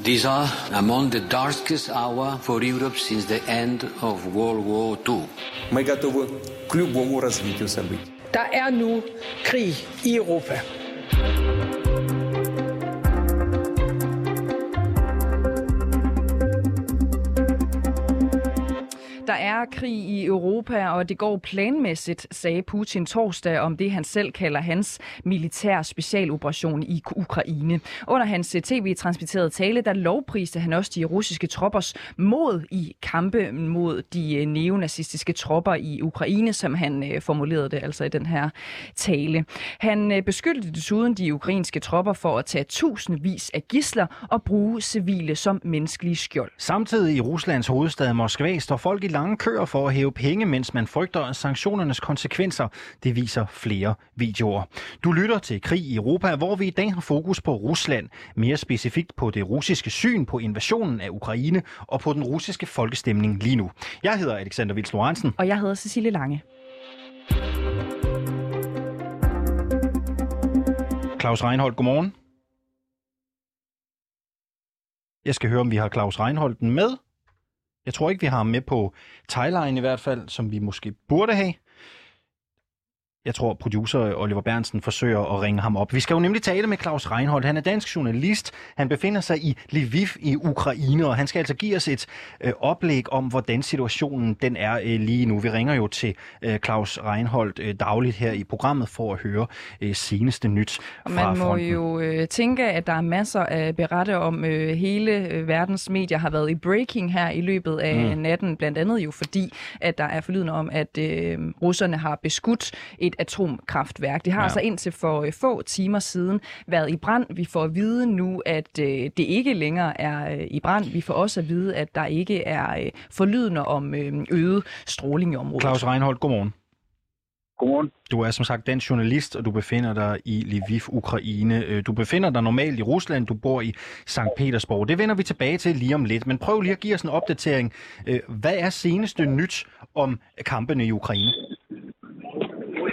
These are among the darkest hour for Europe since the end of World War II. Мы готовы к любому развитию событий. Der er nu krig Er krig i Europa, og det går planmæssigt, sagde Putin torsdag om det, han selv kalder hans militær specialoperation i Ukraine. Under hans eh, tv-transmitterede tale, der lovpriste han også de russiske troppers mod i kampe mod de eh, neonazistiske tropper i Ukraine, som han eh, formulerede det altså i den her tale. Han beskyldte desuden de ukrainske tropper for at tage tusindvis af gisler og bruge civile som menneskelige skjold. Samtidig i Ruslands hovedstad Moskva står folk i lange køer for at hæve penge, mens man frygter sanktionernes konsekvenser. Det viser flere videoer. Du lytter til Krig i Europa, hvor vi i dag har fokus på Rusland. Mere specifikt på det russiske syn på invasionen af Ukraine og på den russiske folkestemning lige nu. Jeg hedder Alexander Vils Lorentzen. Og jeg hedder Cecilie Lange. Claus Reinholdt, godmorgen. Jeg skal høre, om vi har Claus Reinholdt med. Jeg tror ikke, vi har ham med på Thailand i hvert fald, som vi måske burde have. Jeg tror, producer Oliver Bernsen forsøger at ringe ham op. Vi skal jo nemlig tale med Claus Reinholdt. Han er dansk journalist. Han befinder sig i Lviv i Ukraine, og han skal altså give os et øh, oplæg om, hvordan situationen den er øh, lige nu. Vi ringer jo til øh, Claus Reinholdt øh, dagligt her i programmet for at høre øh, seneste nyt fra Man må fronten. jo øh, tænke, at der er masser af berette om øh, hele øh, verdens medier har været i breaking her i løbet af mm. natten, blandt andet jo fordi, at der er forlydende om, at øh, russerne har beskudt et atomkraftværk. Det har ja. Ja. altså indtil for øh, få timer siden været i brand. Vi får at vide nu, at øh, det ikke længere er øh, i brand. Vi får også at vide, at der ikke er øh, forlydende om øh, øget stråling i området. Claus Reinholdt, godmorgen. Godmorgen. Du er som sagt dansk journalist, og du befinder dig i Lviv, Ukraine. Øh, Du befinder dig normalt i Rusland, du bor i St. Petersborg. Det vender vi tilbage til lige om lidt, men prøv lige at give os en opdatering. Øh, Hvad er seneste nyt om kampene i Ukraine?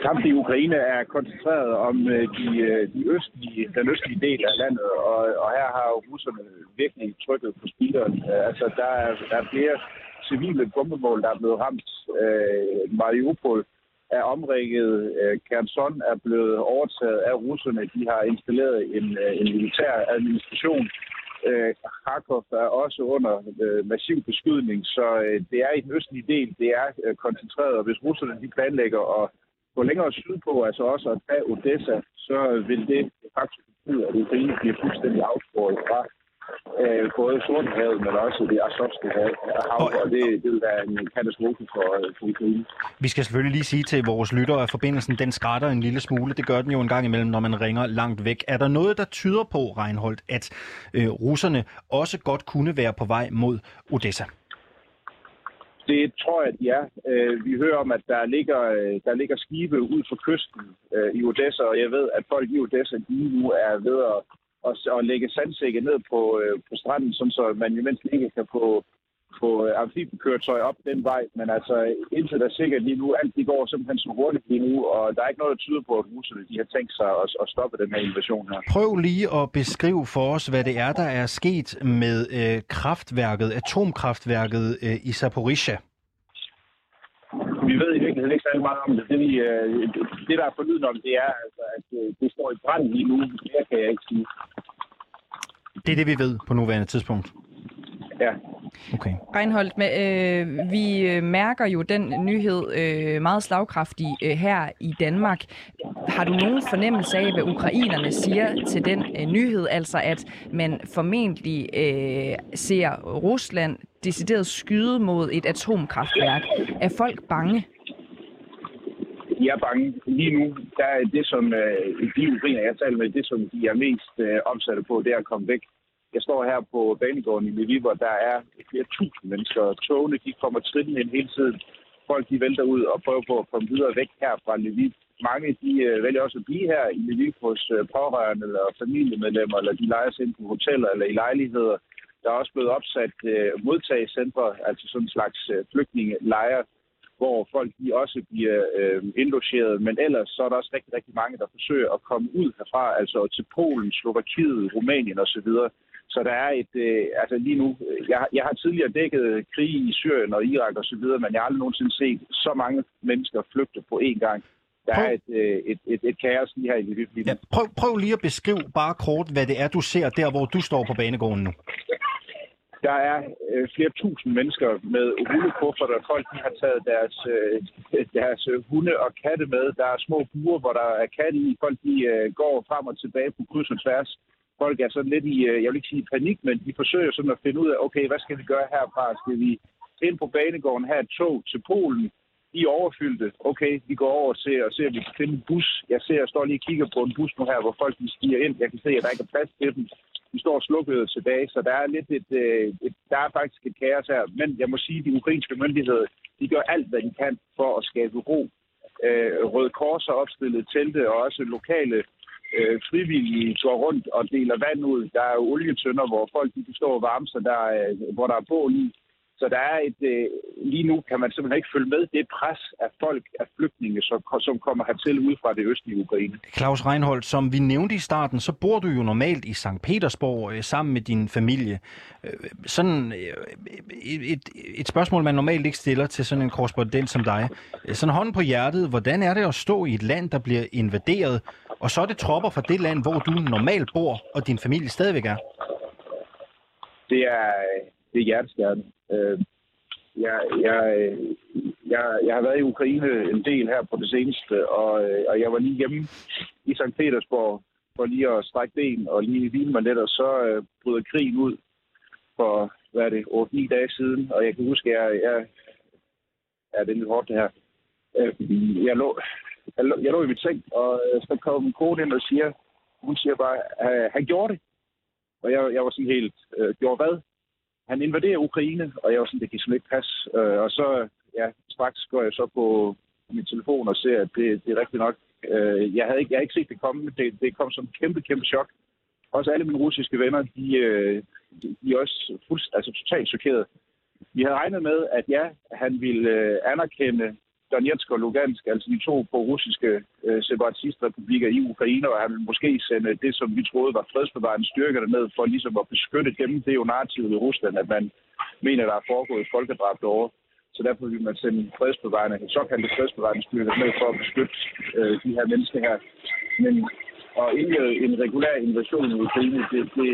Kampen i Ukraine er koncentreret om øh, de, øh, de østlige, den østlige del af landet, og, og her har russerne virkelig trykket på speederen. Øh, altså, der er, der er flere civile bombemål, der er blevet ramt. Øh, Mariupol er omrigget. Øh, Kherson er blevet overtaget af russerne. De har installeret en, en militær administration. Øh, Kharkov er også under øh, massiv beskydning, så øh, det er i den østlige del, det er øh, koncentreret. Og hvis russerne de planlægger at gå længere sydpå, altså også at tage Odessa, så vil det faktisk betyde, at Ukraine bliver fuldstændig afskåret fra øh, både Sortenhavet, men også det Azovske hav, og det, det vil være en katastrofe for, øh, for Ukraine. Vi skal selvfølgelig lige sige til vores lyttere, at forbindelsen den skrætter en lille smule. Det gør den jo en gang imellem, når man ringer langt væk. Er der noget, der tyder på, Reinholdt, at øh, russerne også godt kunne være på vej mod Odessa? Det tror jeg, at de er. Øh, vi hører om, at der ligger, øh, der ligger skibe ud for kysten øh, i Odessa, og jeg ved, at folk i Odessa lige nu er ved at, at, at lægge sandsække ned på, øh, på stranden, sådan så man jo mindst ikke kan få, få øh, amfibiekøretøj op den vej. Men altså, indtil der er sikkert lige nu, alt det går simpelthen så hurtigt lige nu, og der er ikke noget, der tyder på, at russerne de har tænkt sig at, at stoppe den her invasion her. Prøv lige at beskrive for os, hvad det er, der er sket med øh, kraftværket, atomkraftværket øh, i Zaporizhia. Vi ved i virkeligheden ikke særlig meget om det. Det, vi, øh, det der er forlydende om, det er, altså, at øh, det står i brand lige nu. Det kan jeg ikke sige. Det er det, vi ved på nuværende tidspunkt. Ja. Okay. Reinholdt, med, øh, vi øh, mærker jo den nyhed øh, meget slagkraftig øh, her i Danmark. Har du nogen fornemmelse af, hvad ukrainerne siger til den øh, nyhed? Altså at man formentlig øh, ser Rusland decideret skyde mod et atomkraftværk. Er folk bange? De er bange. Lige nu, der er det, som øh, de ukrainer, jeg taler med, det, som de er mest øh, opsatte på, det er at komme væk. Jeg står her på banegården i Lviv, og der er flere tusind mennesker. Togene, de kommer trillende ind hele tiden. Folk, de vælter ud og prøver på at komme videre væk her fra Lviv. Mange, de øh, vælger også at blive her i Lviv hos øh, pårørende eller familiemedlemmer, eller de leger sig ind på hoteller eller i lejligheder. Der er også blevet opsat øh, modtagecentre, altså sådan en slags øh, flygtningelejre, hvor folk de også bliver øh, indlogeret. Men ellers så er der også rigtig, rigtig mange, der forsøger at komme ud herfra, altså til Polen, Slovakiet, Rumænien osv. Så der er et, øh, altså lige nu, jeg, jeg har tidligere dækket krig i Syrien og Irak og så videre, men jeg har aldrig nogensinde set så mange mennesker flygte på én gang. Der Prøv- er et, øh, et, et, et kaos lige her i Lviv. Ja, prøv, prøv lige at beskrive bare kort, hvad det er, du ser der, hvor du står på banegården nu. Der er øh, flere tusind mennesker med hundekufferter. Folk de har taget deres, øh, deres øh, hunde og katte med. Der er små buer, hvor der er katte i. Folk de, øh, går frem og tilbage på kryds og tværs. Folk er sådan lidt i, øh, jeg vil ikke sige panik, men de forsøger sådan at finde ud af, okay, hvad skal vi gøre herfra? Skal vi ind på banegården have et tog til Polen? De er overfyldte. Okay, vi går over til og ser, om vi kan finde en bus. Jeg ser, jeg står lige og kigger på en bus nu her, hvor folk de stiger ind. Jeg kan se, at der ikke er plads til dem. De står slukket tilbage, så der er lidt et, øh, et, der er faktisk et kaos her. Men jeg må sige, at de ukrainske myndigheder, de gør alt, hvad de kan for at skabe ro. Øh, Røde Kors har opstillet telte, og også lokale øh, frivillige går rundt og deler vand ud. Der er jo olietønder, hvor folk de kan stå og varme sig, der, øh, hvor der er bål i. Så der er et, øh, lige nu kan man simpelthen ikke følge med det pres af folk, af flygtninge, som, som kommer hertil ud fra det østlige Ukraine. Claus Reinholdt, som vi nævnte i starten, så bor du jo normalt i St. Petersborg øh, sammen med din familie. Øh, Sådan øh, et, et spørgsmål, man normalt ikke stiller til sådan en korrespondent som dig. Øh, Sådan hånden på hjertet, hvordan er det at stå i et land, der bliver invaderet, og så er det tropper fra det land, hvor du normalt bor, og din familie stadigvæk er? Det er, det er hjerteskærende. Øh, jeg, jeg, jeg, jeg har været i Ukraine en del her på det seneste, og, øh, og jeg var lige hjemme i St. Petersborg for lige at strække ben og lige hvile mig lidt, og så øh, bryder krigen ud for, hvad er det, 8-9 dage siden, og jeg kan huske, at jeg, jeg ja, det er lidt hårdt det her. Øh, jeg, lå, jeg, lå, jeg lå i mit seng, og øh, så kom min kone ind og siger, hun siger bare, han gjorde det. Og jeg, jeg var sådan helt, øh, gjorde hvad? Han invaderer Ukraine, og jeg var sådan, det kan simpelthen ikke passe. Øh, og så, ja, straks går jeg så på min telefon og ser, at det, det er rigtigt nok. Øh, jeg, havde ikke, jeg havde ikke set det komme. Det, det kom som et kæmpe, kæmpe chok. Også alle mine russiske venner, de, de, de er også fuldst, altså totalt chokeret. Vi havde regnet med, at ja, han ville øh, anerkende Donetsk og Lugansk, altså de to på russiske øh, separatistrepublikker i Ukraine, og han vil måske sende det, som vi troede var fredsbevarende styrker derned, for ligesom at beskytte dem. Det er jo narrativet i Rusland, at man mener, der er foregået folkedrab derovre. Så derfor vil man sende fredsbevarende, såkaldte fredsbevarende styrker ned for at beskytte øh, de her mennesker her. Men at indlede en regulær invasion i Ukraine, det, det,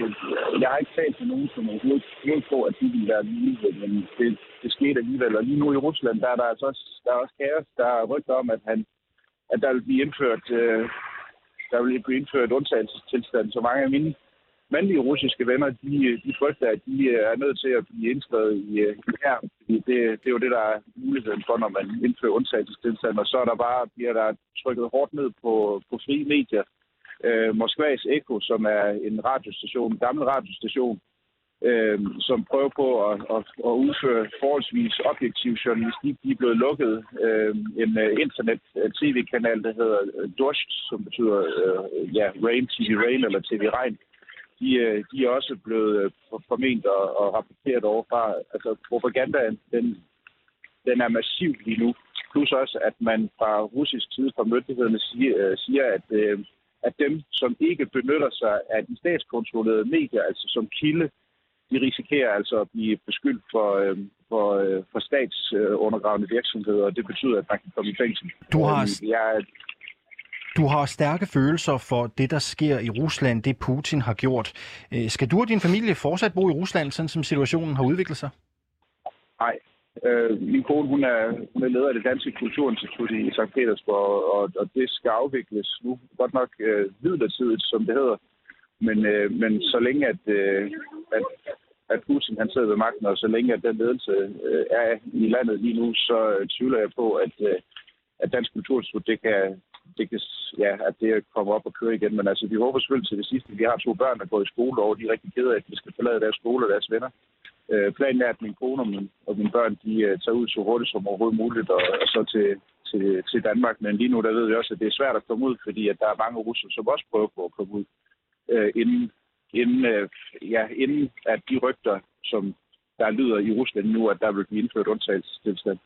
jeg har ikke talt til nogen, som overhovedet troede på, at de ville være lige, men det, det skete alligevel. Og lige nu i Rusland, der er der altså også, der er også kaos. Der er rygter om, at, han, at der vil blive indført, øh, der vil blive indført undtagelsestilstand. Så mange af mine mandlige russiske venner, de, de frygter, at de er nødt til at blive indskrevet i, øh, i her. Fordi det, det er jo det, der er muligheden for, når man indfører undtagelsestilstand. Og så er der bare, bliver der trykket hårdt ned på, på frie medier øh, Moskvas Eko, som er en radiostation, en gammel radiostation, øh, som prøver på at, at, at udføre forholdsvis objektiv journalistik. De er blevet lukket. Øh, en øh, uh, internet-tv-kanal, øh, der hedder øh, som betyder øh, ja, Rain, TV Rain eller TV Regn, de, øh, de er også blevet øh, forment og, og rapporteret overfra. Altså propagandaen, den, den er massiv lige nu. Plus også, at man fra russisk side, fra myndighederne, siger, øh, siger at, øh, at dem, som ikke benytter sig af de statskontrollerede medier, altså som kilde, de risikerer altså at blive beskyldt for, øh, for, øh, for statsundergravende virksomheder, og det betyder, at man kan komme i fængsel. Du har- Øh, Jeg, Du har stærke følelser for det, der sker i Rusland, det Putin har gjort. Øh, Skal du og din familie fortsat bo i Rusland, sådan som situationen har udviklet sig? Nej. Øh, min kone, hun er, hun er leder af det Danske Kulturinstitut i St. Petersborg, og, og det skal afvikles nu. Godt nok øh, midlertidigt, som det hedder. Men, øh, men så længe, at, øh, at, at Putin han sidder ved magten, og så længe, at den ledelse øh, er i landet lige nu, så øh, tvivler jeg på, at, øh, at Dansk Kulturinstitut, det kan, det kan, ja, at det kommer op og køre igen. Men altså, vi håber selvfølgelig til det sidste. Vi har to børn, der går i skole, og de er rigtig kede af, at de skal forlade deres skole og deres venner. Øh, planen er, at min kone og, min, og mine børn, de uh, tager ud så hurtigt som overhovedet muligt, og, og så til, til, til Danmark. Men lige nu, der ved vi også, at det er svært at komme ud, fordi at der er mange russer, som også prøver på at komme ud, øh, inden, inden, øh, ja, inden at de rygter, som der lyder i Rusland nu, at der vil blive indført undtagelsestilstand.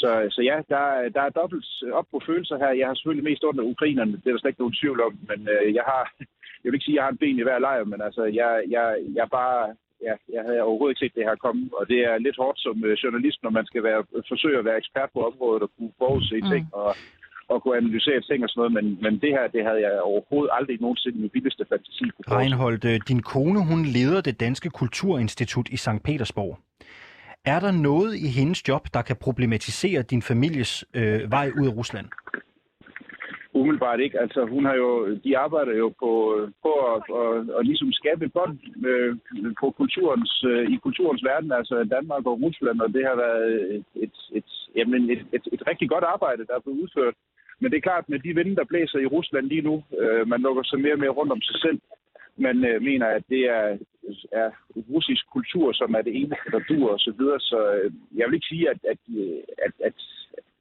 Så, så ja, der, der er dobbelt op på følelser her. Jeg har selvfølgelig mest under ukrainerne, det er der slet ikke nogen tvivl om, men øh, jeg har jeg vil ikke sige, at jeg har en ben i hver lejr, men altså, jeg, jeg, jeg bare, ja, jeg havde overhovedet ikke set det her komme, og det er lidt hårdt som øh, journalist, når man skal være, forsøge at være ekspert på området og kunne forudse mm. ting og, og kunne analysere ting og sådan noget, men, men det her, det havde jeg overhovedet aldrig nogensinde i min vildeste fantasi. Reinhold, øh, din kone, hun leder det Danske Kulturinstitut i St. Petersborg. Er der noget i hendes job, der kan problematisere din families øh, vej ud af Rusland? Umiddelbart ikke. Altså, hun har jo, de arbejder jo på, på at, at, at ligesom skabe et bånd øh, på kulturens, øh, i kulturens verden, altså Danmark og Rusland, og det har været et, et, et, jamen et, et, et rigtig godt arbejde, der er blevet udført. Men det er klart, med de vinde, der blæser i Rusland lige nu, øh, man lukker sig mere og mere rundt om sig selv. Man øh, mener, at det er, er russisk kultur, som er det eneste, der dur osv. Så, videre. så øh, jeg vil ikke sige, at, at, at, at,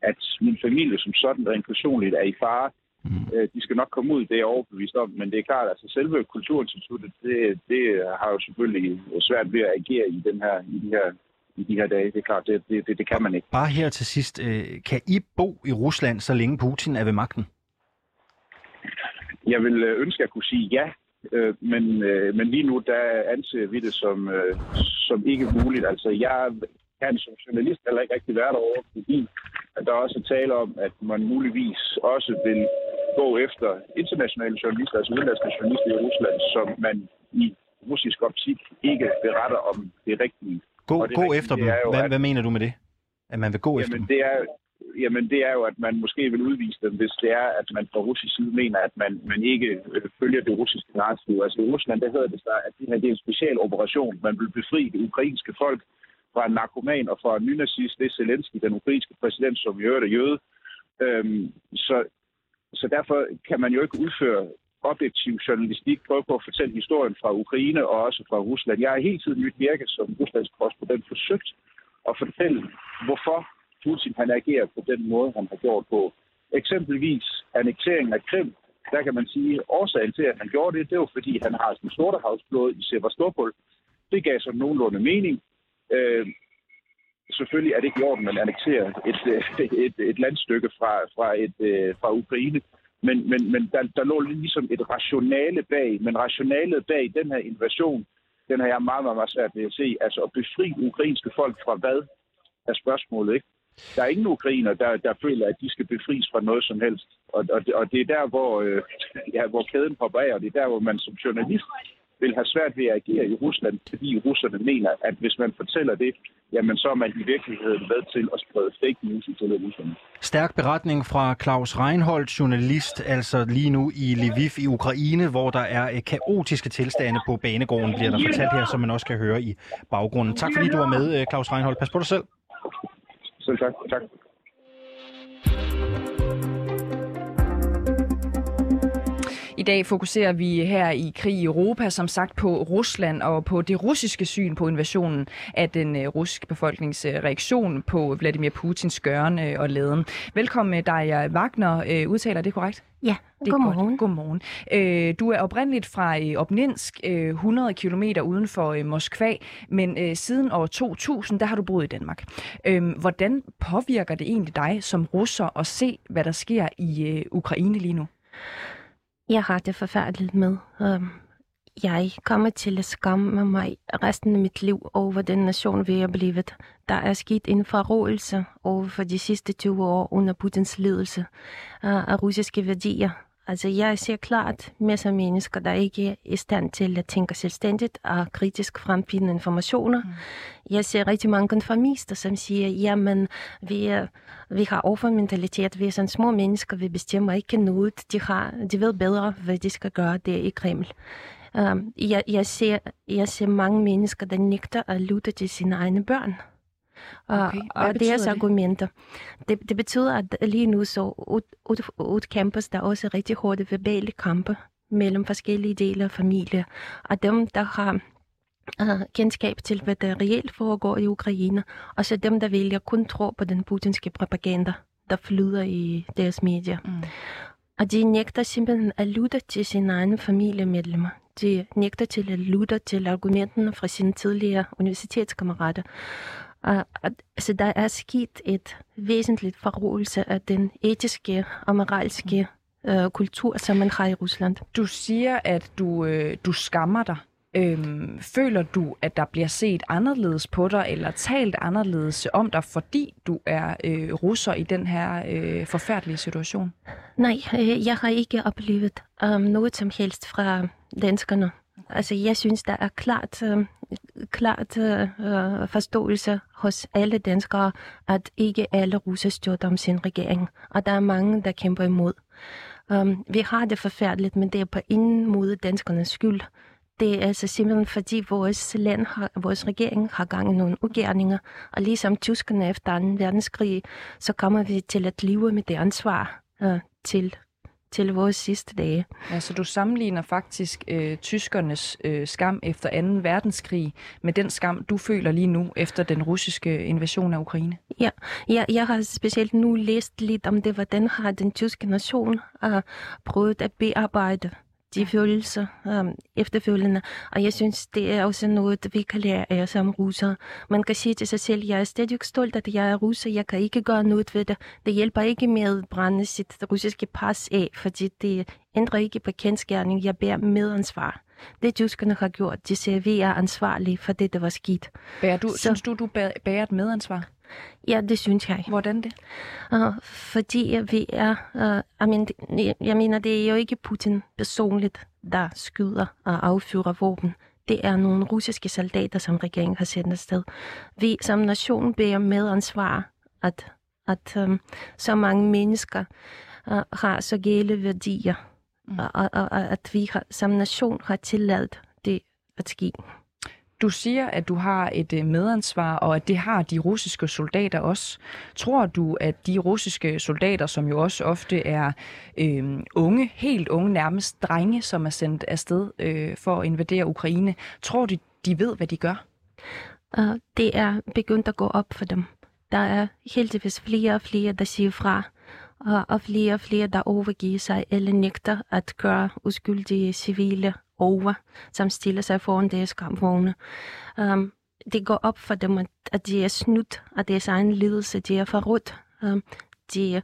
at min familie som sådan rent personligt er i fare. Mm. Øh, de skal nok komme ud, det er jeg overbevist om, men det er klart, at altså, selve Kulturinstituttet, det, det har jo selvfølgelig svært ved at agere i, den her, i de her i de her dage. Det er klart, det, det, det, det kan man ikke. Bare her til sidst. Øh, kan I bo i Rusland, så længe Putin er ved magten? Jeg vil øh, ønske, at jeg kunne sige ja, men, men lige nu der anser vi det som, som ikke muligt. Altså, jeg kan som journalist heller ikke rigtig være derovre, fordi at der også er tale om, at man muligvis også vil gå efter internationale journalister, altså udenlandske journalister i Rusland, som man i russisk optik ikke beretter om det rigtige. Gå, det gå rigtige, efter dem. Jo, hvad, at, hvad mener du med det? At man vil gå jamen, efter dem? Det er, jamen det er jo, at man måske vil udvise dem, hvis det er, at man fra russisk side mener, at man, man ikke øh, følger det russiske narrativ. Altså i Rusland, der hedder det sig, at det her det er en special operation. Man vil befri det ukrainske folk fra en narkoman og fra en nynazist, det er Zelensky, den ukrainske præsident, som i øvrigt er jøde. Øhm, så, så derfor kan man jo ikke udføre objektiv journalistik, prøve på at fortælle historien fra Ukraine og også fra Rusland. Jeg har hele tiden mit virke som Ruslands korrespondent forsøgt at fortælle, hvorfor Putin han agerer på den måde, han har gjort på. Eksempelvis annekteringen af Krim, der kan man sige, at årsagen til, at han gjorde det, det var fordi, han har sin sortehavsblod i Sevastopol. Det gav sådan nogenlunde mening. Øh, selvfølgelig er det ikke i orden, at man annekterer et, et, et, et landstykke fra, fra, et, øh, fra Ukraine. Men, men, men der, der lå ligesom et rationale bag. Men rationalet bag den her invasion, den har jeg meget, meget, meget svært ved at se. Altså at befri ukrainske folk fra hvad er spørgsmålet, ikke? Der er ingen ukrainer, der, der føler, at de skal befries fra noget som helst. Og, og, og det er der, hvor, øh, ja, hvor kæden popper af, og det er der, hvor man som journalist vil have svært ved at agere i Rusland, fordi russerne mener, at hvis man fortæller det, jamen så er man i virkeligheden med til at sprede fake news i til Rusland. Stærk beretning fra Claus Reinholdt, journalist, altså lige nu i Lviv i Ukraine, hvor der er øh, kaotiske tilstande på banegården, bliver der fortalt her, som man også kan høre i baggrunden. Tak fordi du var med, øh, Claus Reinholdt. Pas på dig selv. Selv tak. tak. I dag fokuserer vi her i Krig i Europa som sagt på Rusland og på det russiske syn på invasionen af den uh, russiske befolknings uh, reaktion på Vladimir Putins gørne og laden. Velkommen Daja Wagner. Udtaler det korrekt? Ja, det er godmorgen. Godt. Godmorgen. Øh, du er oprindeligt fra øh, Obninsk, øh, 100 km uden for øh, Moskva, men øh, siden år 2000, der har du boet i Danmark. Øh, hvordan påvirker det egentlig dig som russer at se, hvad der sker i øh, Ukraine lige nu? Jeg har det forfærdeligt med. Um, jeg kommer til at skamme mig resten af mit liv over den nation, vi er blevet. Der er sket en forrådelse over for de sidste 20 år under Putins ledelse uh, af russiske værdier. Altså, jeg ser klart masser af mennesker, der ikke er i stand til at tænke selvstændigt og kritisk fremfinde informationer. Mm. Jeg ser rigtig mange konformister, som siger, jamen, vi, er, vi har overmentalitet, vi er sådan små mennesker, vi bestemmer ikke noget. De, har, de ved bedre, hvad de skal gøre der i Kreml. Um, jeg, jeg, ser, jeg ser mange mennesker, der nægter at lytte til sine egne børn. Okay. Og deres det? argumenter. Det, det betyder, at lige nu så udkæmpes der også rigtig hårde verbale kampe mellem forskellige dele af familier. Og dem, der har uh, kendskab til, hvad der reelt foregår i Ukraine, og så dem, der vælger kun tro på den putinske propaganda, der flyder i deres medier. Mm. Og de nægter simpelthen at lytte til sine egne familiemedlemmer. De nægter til at lytte til argumenterne fra sine tidligere universitetskammerater. Og, altså, der er sket et væsentligt forrådelse af den etiske og moralske øh, kultur, som man har i Rusland. Du siger, at du, øh, du skammer dig. Øhm, føler du, at der bliver set anderledes på dig, eller talt anderledes om dig, fordi du er øh, russer i den her øh, forfærdelige situation? Nej, øh, jeg har ikke oplevet um, noget som helst fra danskerne. Altså, jeg synes, der er klart, øh, klart øh, forståelse hos alle danskere, at ikke alle russer støtter om sin regering. Og der er mange, der kæmper imod. Um, vi har det forfærdeligt, men det er på ingen måde danskernes skyld. Det er altså simpelthen fordi vores land, har, vores regering har gang i nogle ugerninger, og ligesom tyskerne efter 2. verdenskrig, så kommer vi til at leve med det ansvar uh, til til vores sidste dage. Ja, så du sammenligner faktisk øh, tyskernes øh, skam efter 2. verdenskrig med den skam, du føler lige nu efter den russiske invasion af Ukraine? Ja, ja jeg har specielt nu læst lidt om det, hvordan har den tyske nation uh, prøvet at bearbejde de følelser um, efterfølgende. Og jeg synes, det er også noget, vi kan lære af som russer. Man kan sige til sig selv, jeg er stadig stolt, at jeg er russer. Jeg kan ikke gøre noget ved det. Det hjælper ikke med at brænde sit russiske pas af, fordi det ændrer ikke på kendskærning. Jeg bærer medansvar. Det tyskerne har gjort, de er ansvarlige for det, der var skidt. Bærer du, Så... Synes du, du bærer et medansvar? Ja, det synes jeg. Hvordan det? Uh, fordi vi er... Uh, I mean, jeg mener, det er jo ikke Putin personligt, der skyder og affyrer våben. Det er nogle russiske soldater, som regeringen har sendt afsted. Vi som nation bærer med ansvar, at, at um, så mange mennesker uh, har så gale værdier, mm. og, og, og at vi har, som nation har tilladt det at ske. Du siger, at du har et øh, medansvar, og at det har de russiske soldater også. Tror du, at de russiske soldater, som jo også ofte er øh, unge, helt unge, nærmest drenge, som er sendt afsted øh, for at invadere Ukraine, tror du, de ved, hvad de gør? Uh, det er begyndt at gå op for dem. Der er heldigvis flere og flere, der siger fra, og flere og flere, der overgiver sig eller nægter at gøre uskyldige civile over, som stiller sig foran deres kampvogne. Um, det går op for dem, at de er snydt af deres egen ledelse, de er forrådt. Um, de,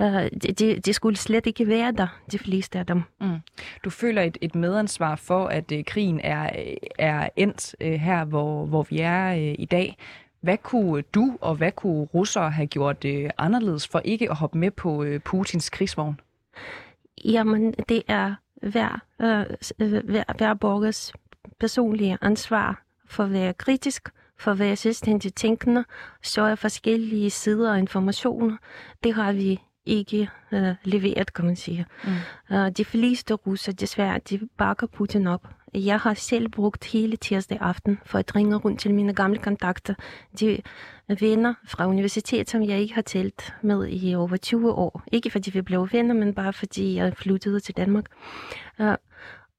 uh, de, de, skulle slet ikke være der, de fleste af dem. Mm. Du føler et, et medansvar for, at uh, krigen er, er endt uh, her, hvor, hvor vi er uh, i dag. Hvad kunne du og hvad kunne russere have gjort uh, anderledes for ikke at hoppe med på uh, Putins krigsvogn? Jamen, det er hver, øh, hver, hver borgers personlige ansvar for at være kritisk, for at være selvstændigt tænkende, så er forskellige sider af informationer. Det har vi ikke øh, leveret, kan man sige. Mm. Uh, de fleste russer, desværre, de bakker Putin op. Jeg har selv brugt hele tirsdag aften for at ringe rundt til mine gamle kontakter. De venner fra universitetet, som jeg ikke har talt med i over 20 år. Ikke fordi vi blev venner, men bare fordi jeg flyttede til Danmark. Uh,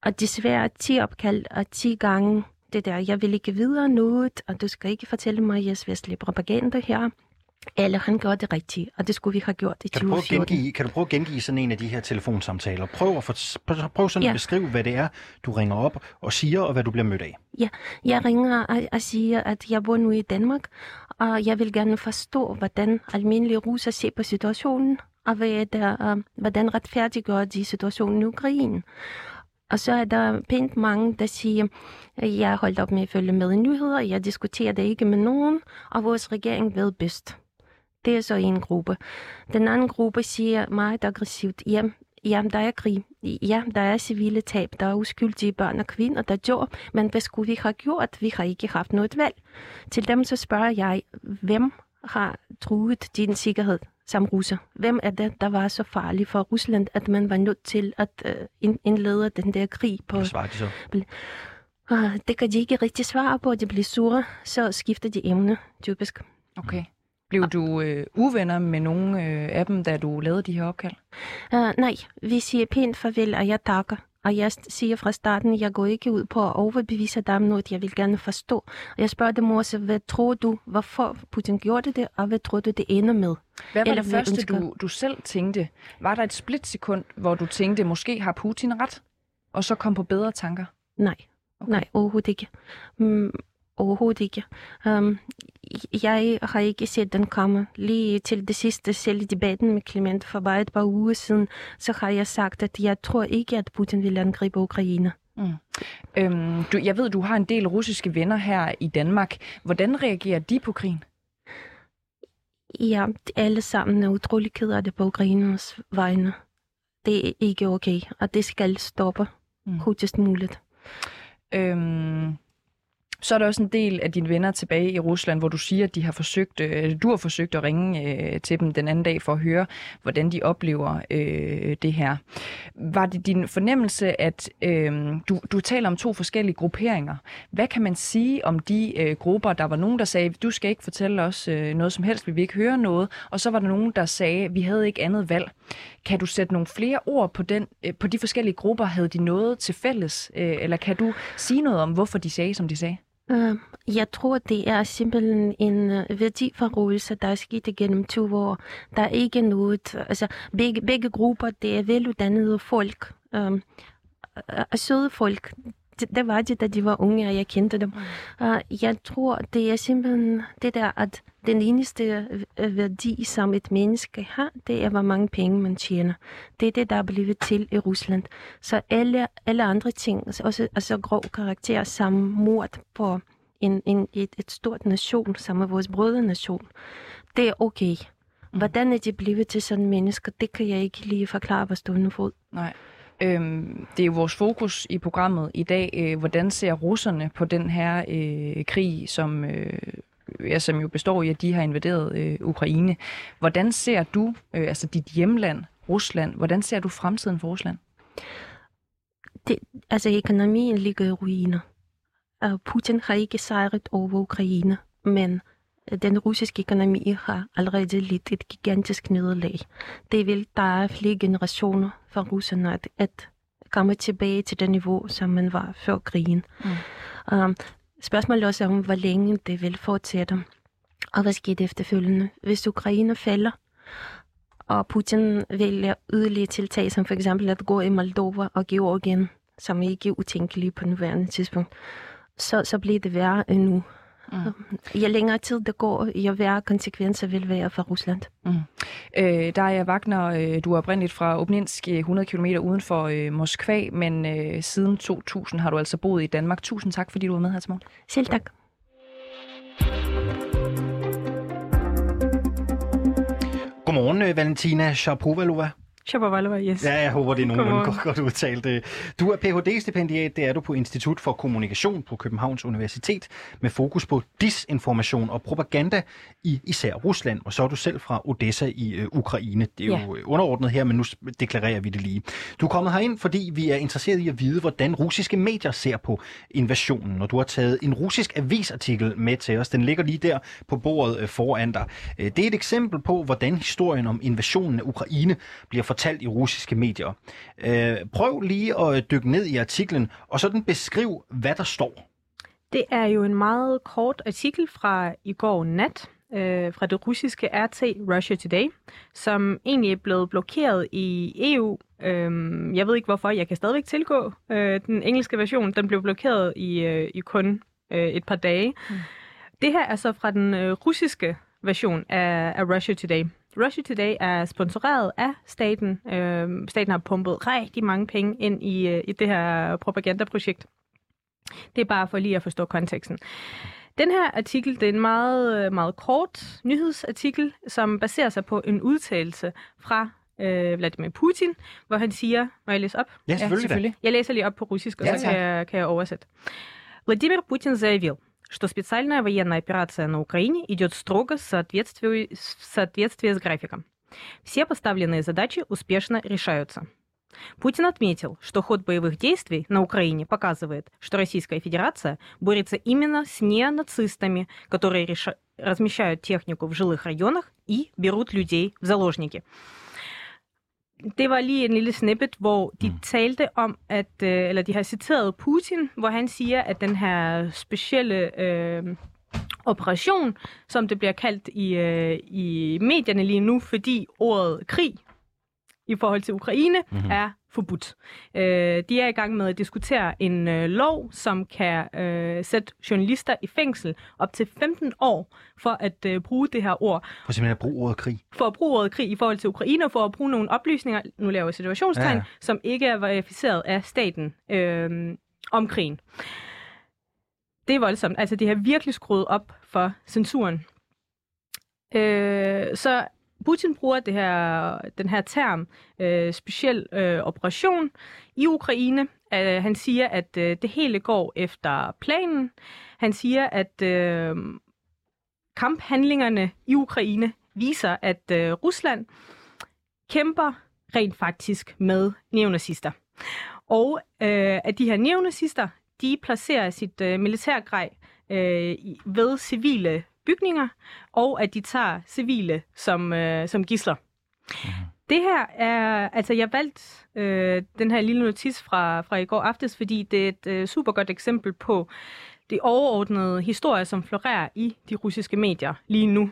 og desværre 10 opkald og 10 gange det der, jeg vil ikke videre noget, og du skal ikke fortælle mig jeres vestlige propaganda her. Eller han gør det rigtigt, og det skulle vi have gjort i kan 2014. Du gengive, kan du prøve at gengive sådan en af de her telefonsamtaler? Prøv, at for, prøv sådan ja. at beskrive, hvad det er, du ringer op og siger, og hvad du bliver mødt af. Ja, jeg ringer og, og siger, at jeg bor nu i Danmark, og jeg vil gerne forstå, hvordan almindelige russer ser på situationen, og hvad der, uh, hvordan retfærdiggør de situationen i Ukraine. Og så er der pænt mange, der siger, at jeg holdt op med at følge med i nyheder, jeg diskuterer det ikke med nogen, og vores regering ved bedst. Det er så en gruppe. Den anden gruppe siger meget aggressivt, jamen, jamen der er krig, ja, der er civile tab, der er uskyldige børn og kvinder, der dør, men hvad skulle vi have gjort? Vi har ikke haft noget valg. Til dem så spørger jeg, hvem har truet din sikkerhed som russer? Hvem er det, der var så farlig for Rusland, at man var nødt til at uh, indlede den der krig på... Hvad svarer de så? Uh, det kan de ikke rigtig svare på, de bliver sure, så skifter de emne, typisk. Okay. Blev du øh, uvenner med nogle øh, af dem, da du lavede de her opkald? Uh, nej, vi siger pænt farvel, og jeg takker. Og jeg siger fra starten, jeg går ikke ud på at overbevise dig om noget, jeg vil gerne forstå. Og jeg spørger dem også, hvad tror du, hvorfor Putin gjorde det, og hvad tror du, det ender med? Hvad var Eller det første, du, du selv tænkte? Var der et splitsekund, hvor du tænkte, måske har Putin ret, og så kom på bedre tanker? Nej, okay. nej, overhovedet ikke. Overhovedet ikke. Um, jeg har ikke set den komme. Lige til det sidste, selv i debatten med Clement for bare et par uger siden, så har jeg sagt, at jeg tror ikke, at Putin vil angribe Ukraine. Mm. Øhm, du, jeg ved, du har en del russiske venner her i Danmark. Hvordan reagerer de på krigen? Ja, alle sammen er utrolig ked af det på Ukraines vegne. Det er ikke okay, og det skal stoppe mm. hurtigst muligt. Øhm, så er der også en del af dine venner tilbage i Rusland, hvor du siger, at de har forsøgt, øh, du har forsøgt at ringe øh, til dem den anden dag for at høre, hvordan de oplever øh, det her. Var det din fornemmelse, at øh, du, du taler om to forskellige grupperinger. Hvad kan man sige om de øh, grupper? Der var nogen, der sagde, du skal ikke fortælle os øh, noget som helst, vi vil ikke høre noget. Og så var der nogen, der sagde, vi havde ikke andet valg. Kan du sætte nogle flere ord på, den, øh, på de forskellige grupper? Havde de noget til fælles? Øh, eller kan du sige noget om, hvorfor de sagde, som de sagde? Øhm, jeg tror, det er simpelthen en øh, værdiforrådelse, der er sket igennem 20 år. Der er ikke noget... Altså, begge, begge grupper, det er veluddannede folk. Uh, søde folk. Det, det var det, da de var unge, og jeg kendte dem. Uh, jeg tror, det er simpelthen det der, at den eneste værdi, som et menneske har, det er, hvor mange penge man tjener. Det er det, der er blevet til i Rusland. Så alle, alle andre ting, også altså grov karakter, som mord på en, en, et, et stort nation, som er vores brødrenation, det er okay. Mm. Hvordan er de blevet til sådan mennesker, det kan jeg ikke lige forklare på stående fod. Nej. Øhm, det er jo vores fokus i programmet i dag. Øh, hvordan ser russerne på den her øh, krig, som øh, ja, som jo består i, at de har invaderet øh, Ukraine. Hvordan ser du, øh, altså dit hjemland, Rusland, hvordan ser du fremtiden for Rusland? Det, altså økonomien ligger i ruiner. Øh, Putin har ikke sejret over Ukraine, men den russiske økonomi har allerede lidt et gigantisk nederlag. Det vil der er flere generationer for russerne at, at komme tilbage til det niveau, som man var før krigen. Mm. Um, Spørgsmålet også om, hvor længe det vil fortsætte. Og hvad sker det efterfølgende? Hvis Ukraine falder, og Putin vælger yderligere tiltag, som for eksempel at gå i Moldova og Georgien, som ikke er utænkelige på nuværende tidspunkt, så, så bliver det værre endnu. Mm. Jo længere tid det går, jo værre konsekvenser vil være for Rusland. Mm. Øh, der er Wagner, øh, du er oprindeligt fra Obninsk, 100 km uden for øh, Moskva, men øh, siden 2000 har du altså boet i Danmark. Tusind tak, fordi du var med her til morgen. Selv tak. Godmorgen, øh, Valentina Shapovalova. Shapovalova, yes. Ja, jeg håber, det er nogenlunde godt, godt udtalt. Du er Ph.D.-stipendiat, det er du på Institut for Kommunikation på Københavns Universitet, med fokus på disinformation og propaganda i især Rusland, og så er du selv fra Odessa i øh, Ukraine. Det er ja. jo øh, underordnet her, men nu deklarerer vi det lige. Du er kommet herind, fordi vi er interesseret i at vide, hvordan russiske medier ser på invasionen, og du har taget en russisk avisartikel med til os. Den ligger lige der på bordet øh, foran dig. Det er et eksempel på, hvordan historien om invasionen af Ukraine bliver fortalt i russiske medier. Øh, prøv lige at dykke ned i artiklen, og sådan beskriv, hvad der står. Det er jo en meget kort artikel fra i går nat, øh, fra det russiske RT Russia Today, som egentlig er blevet blokeret i EU. Øh, jeg ved ikke hvorfor, jeg kan stadigvæk tilgå øh, den engelske version. Den blev blokeret i, øh, i kun øh, et par dage. Mm. Det her er så fra den øh, russiske version af, af Russia Today. Russia Today er sponsoreret af staten. Øh, staten har pumpet rigtig mange penge ind i, øh, i det her propagandaprojekt. Det er bare for lige at forstå konteksten. Den her artikel det er en meget, meget kort nyhedsartikel, som baserer sig på en udtalelse fra øh, Vladimir Putin, hvor han siger, må jeg læse op? Ja, selvfølgelig. Ja, selvfølgelig. Jeg læser lige op på russisk, og ja, så kan jeg, kan jeg oversætte. Vladimir Putin заявил, что специальная военная операция на Украине идет строго в соответствии, с графиком. Все поставленные задачи успешно решаются. Путин отметил, что ход боевых действий на Украине показывает, что Российская Федерация борется именно с неонацистами, которые реша... размещают технику в жилых районах и берут людей в заложники. Det var lige en lille snippet, hvor de mm. talte om, at, øh, eller de har citeret Putin, hvor han siger, at den her specielle øh, operation, som det bliver kaldt i, øh, i medierne lige nu, fordi ordet krig i forhold til Ukraine mm-hmm. er forbudt. Øh, de er i gang med at diskutere en øh, lov, som kan øh, sætte journalister i fængsel op til 15 år for at øh, bruge det her ord. For simpelthen at bruge ordet krig. For at bruge ordet krig i forhold til Ukraine, og for at bruge nogle oplysninger, nu laver jeg situationstegn, ja. Ja. som ikke er verificeret af staten øh, om krigen. Det er voldsomt. Altså, det har virkelig skruet op for censuren. Øh, så Putin bruger det her, den her term, øh, speciel øh, operation i Ukraine. Øh, han siger, at øh, det hele går efter planen. Han siger, at øh, kamphandlingerne i Ukraine viser, at øh, Rusland kæmper rent faktisk med neonazister. Og øh, at de her neonazister, de placerer sit øh, militærgrej øh, i- ved civile bygninger, og at de tager civile som, øh, som gisler. Det her er, altså jeg valgte øh, den her lille notis fra, fra i går aftes, fordi det er et øh, super godt eksempel på det overordnede historie, som florerer i de russiske medier lige nu.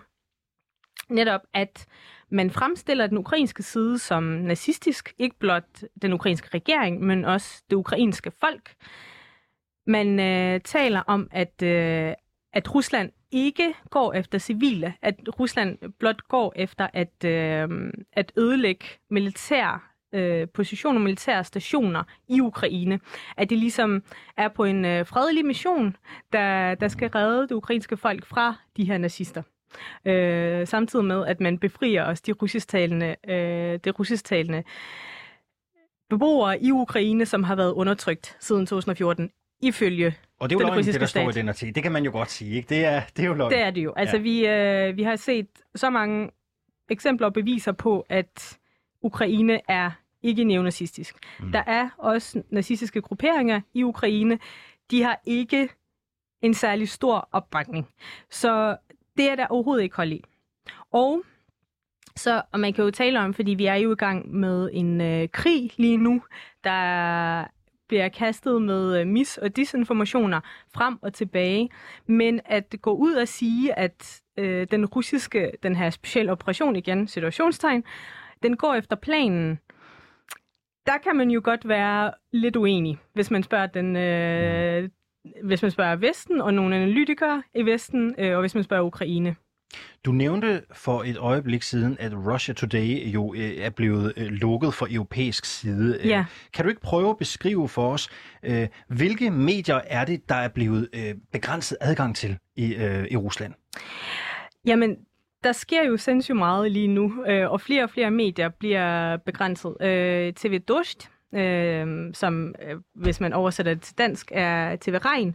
Netop at man fremstiller den ukrainske side som nazistisk, ikke blot den ukrainske regering, men også det ukrainske folk. Man øh, taler om, at, øh, at Rusland ikke går efter civile, at Rusland blot går efter at, øh, at ødelægge militær øh, positioner, militære stationer i Ukraine. At det ligesom er på en øh, fredelig mission, der, der skal redde det ukrainske folk fra de her nazister. Øh, samtidig med, at man befrier os de russisktalende, øh, det russisktalende beboere i Ukraine, som har været undertrykt siden 2014, ifølge Og det er jo Den løgn, det der står i den artikel. Det kan man jo godt sige, ikke? Det er, det er jo løgn. Det er det jo. Altså, ja. vi, øh, vi har set så mange eksempler og beviser på, at Ukraine er ikke neonazistisk. Mm. Der er også nazistiske grupperinger i Ukraine. De har ikke en særlig stor opbakning. Så det er der overhovedet ikke hold i. Og så, og man kan jo tale om, fordi vi er jo i gang med en øh, krig lige nu, der bliver kastet med øh, mis- og disinformationer frem og tilbage. Men at gå ud og sige, at øh, den russiske, den her specielle operation igen, situationstegn, den går efter planen, der kan man jo godt være lidt uenig, hvis man spørger den, øh, hvis man spørger Vesten og nogle analytikere i Vesten, øh, og hvis man spørger Ukraine. Du nævnte for et øjeblik siden, at Russia Today jo øh, er blevet øh, lukket for europæisk side. Øh, Ja. Kan du ikke prøve at beskrive for os, øh, hvilke medier er det, der er blevet øh, begrænset adgang til i, øh, i Rusland? Jamen, der sker jo sindssygt meget lige nu, øh, og flere og flere medier bliver begrænset. Øh, TV Dost, øh, som øh, hvis man oversætter det til dansk, er TV Regn, øh,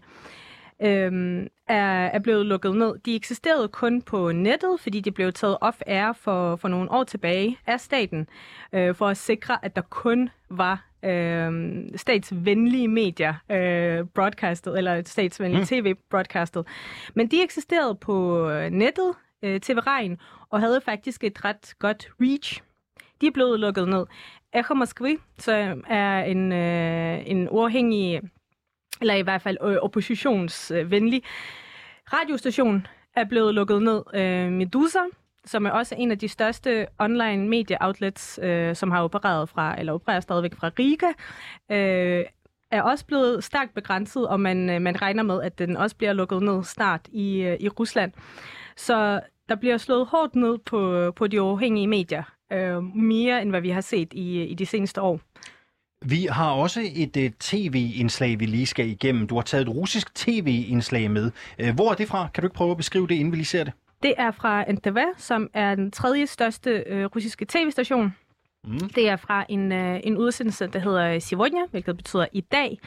er, er blevet lukket ned. De eksisterede kun på nettet, fordi de blev taget off-air for, for nogle år tilbage af staten, øh, for at sikre, at der kun var øh, statsvenlige medier øh, broadcastet, eller statsvenlige mm. tv broadcastet. Men de eksisterede på øh, nettet, øh, TV Regn, og havde faktisk et ret godt reach. De er blevet lukket ned. Echo Moskvi, som er en, øh, en uafhængig, eller i hvert fald øh, oppositionsvenlig radiostation, er blevet lukket ned. Øh, Medusa, som er også en af de største online medieoutlets, øh, som har opereret fra, eller opererer stadigvæk fra Riga, øh, er også blevet stærkt begrænset, og man, øh, man regner med, at den også bliver lukket ned snart i, øh, i Rusland. Så der bliver slået hårdt ned på, på de uafhængige medier, øh, mere end hvad vi har set i, i de seneste år. Vi har også et uh, tv-indslag, vi lige skal igennem. Du har taget et russisk tv-indslag med. Uh, hvor er det fra? Kan du ikke prøve at beskrive det, inden vi lige ser det? Det er fra NTV, som er den tredje største øh, russiske tv-station. Mm. Det er fra en, øh, en udsendelse, der hedder Sivodja, hvilket betyder i dag.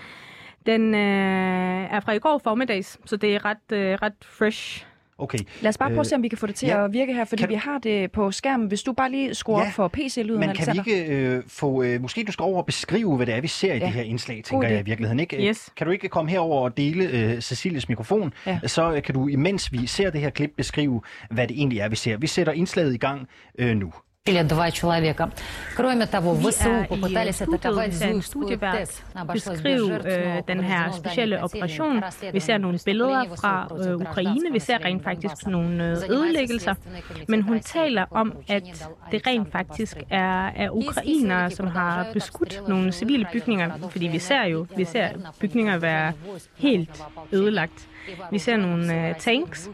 Den øh, er fra i går formiddags, så det er ret, øh, ret fresh. Okay. Lad os bare prøve at se, om vi kan få det til ja. at virke her, fordi Kan- vi har det på skærmen. Hvis du bare lige skruer Ja, op for PC-lyden, Men kan vi Alexander. ikke øh, få... Øh, måske du skal over og beskrive, hvad det er, vi ser i Ja. det her indslag, tænker idé. jeg i virkeligheden. Ikke? Øh, Yes. Kan du ikke komme herover og dele øh, Cecilies mikrofon? Ja. Så øh, kan du, imens vi ser det her klip, beskrive, hvad det egentlig er, vi ser. Vi sætter indslaget i gang øh, nu. или два человека. Кроме того, Vi ВСУ er i попытались studiet, атаковать vi ser en Зуевскую studievært ТЭЦ. Обошлось без beskrive жертв, øh, но den her повреждено specielle здание operation. котельной. Vi ser nogle billeder Расследование fra ВСУ против øh, Ukraine. Vi ser гражданского rent faktisk населения nogle øh, Донбасса. ødelæggelser. Занимается Следственный Men комитет hun России taler по om, поручению at дал det rent faktisk er, er ukrainere, som har beskudt nogle civile bygninger, fordi vi ser jo vi ser bygninger være helt ødelagt. Vi ser nogle øh, tanks.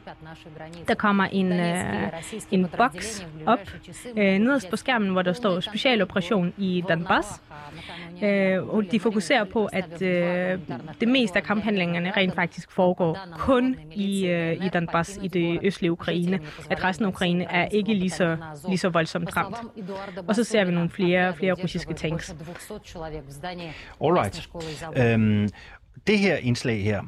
Der kommer en, øh, en boks op øh, nederst på skærmen, hvor der står specialoperation i Donbass. Øh, og de fokuserer på, at øh, det meste af kamphandlingerne rent faktisk foregår kun i, øh, i Donbass, i det østlige Ukraine. At resten af Ukraine er ikke lige så, lige så voldsomt ramt. Og så ser vi nogle flere, flere russiske tanks. Alright. Øhm, det her indslag her,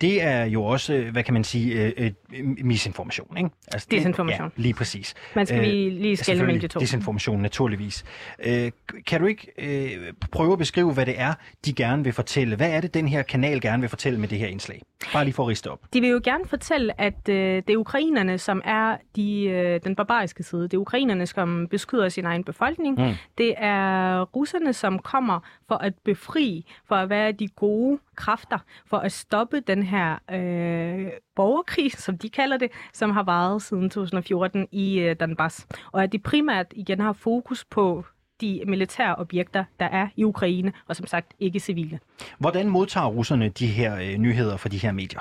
det er jo også, hvad kan man sige, øh, øh, misinformation, ikke? Altså, det- Desinformation. Ja, lige præcis. Man skal Øh, lige, lige skælde mellem de to. Desinformation, naturligvis. Øh, kan du ikke øh, prøve at beskrive, hvad det er, de gerne vil fortælle? Hvad er det, den her kanal gerne vil fortælle med det her indslag? Bare lige for at riste op. De vil jo gerne fortælle, at øh, det er ukrainerne, som er de, øh, den barbariske side. Det er ukrainerne, som beskyder sin egen befolkning. Mm. Det er russerne, som kommer for at befri, for at være de gode kræfter, for at stoppe den her øh, borgerkrig, som de kalder det, som har varet siden 2014 i øh, Donbass. Og at de primært igen har fokus på de militære objekter, der er i Ukraine, og som sagt ikke civile. Hvordan modtager russerne de her øh, nyheder fra de her medier?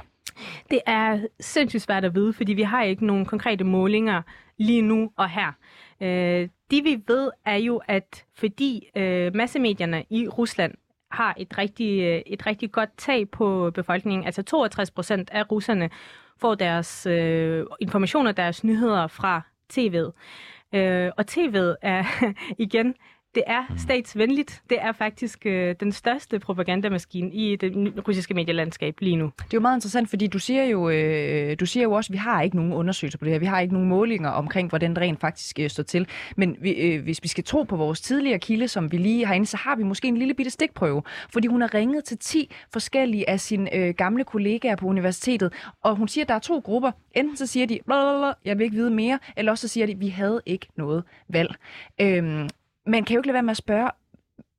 Det er sindssygt svært at vide, fordi vi har ikke nogen konkrete målinger lige nu og her. Øh, det vi ved er jo, at fordi øh, massemedierne i Rusland har et rigtig, et rigtig godt tag på befolkningen, altså 62 procent af russerne får deres øh, informationer, deres nyheder fra tv'et. Øh, og tv'et er igen det er statsvenligt. Det er faktisk øh, den største propagandamaskine i det russiske medielandskab lige nu. Det er jo meget interessant, fordi du siger jo, øh, du siger jo også, at vi har ikke nogen undersøgelser på det her. Vi har ikke nogen målinger omkring, hvordan det rent faktisk øh, står til. Men vi, øh, hvis vi skal tro på vores tidligere kilde, som vi lige har inde, så har vi måske en lille bitte stikprøve. Fordi hun har ringet til 10 forskellige af sine øh, gamle kollegaer på universitetet, og hun siger, at der er to grupper. Enten så siger de, jeg vil ikke vide mere, eller også så siger de, vi havde ikke noget valg. Øhm, man kan jo ikke lade være med at spørge,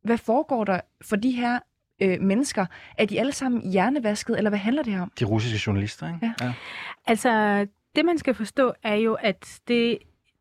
hvad foregår der for de her øh, mennesker? Er de alle sammen hjernevasket, eller hvad handler det her om? De russiske journalister, ikke? Ja. ja. Altså, det man skal forstå er jo, at det,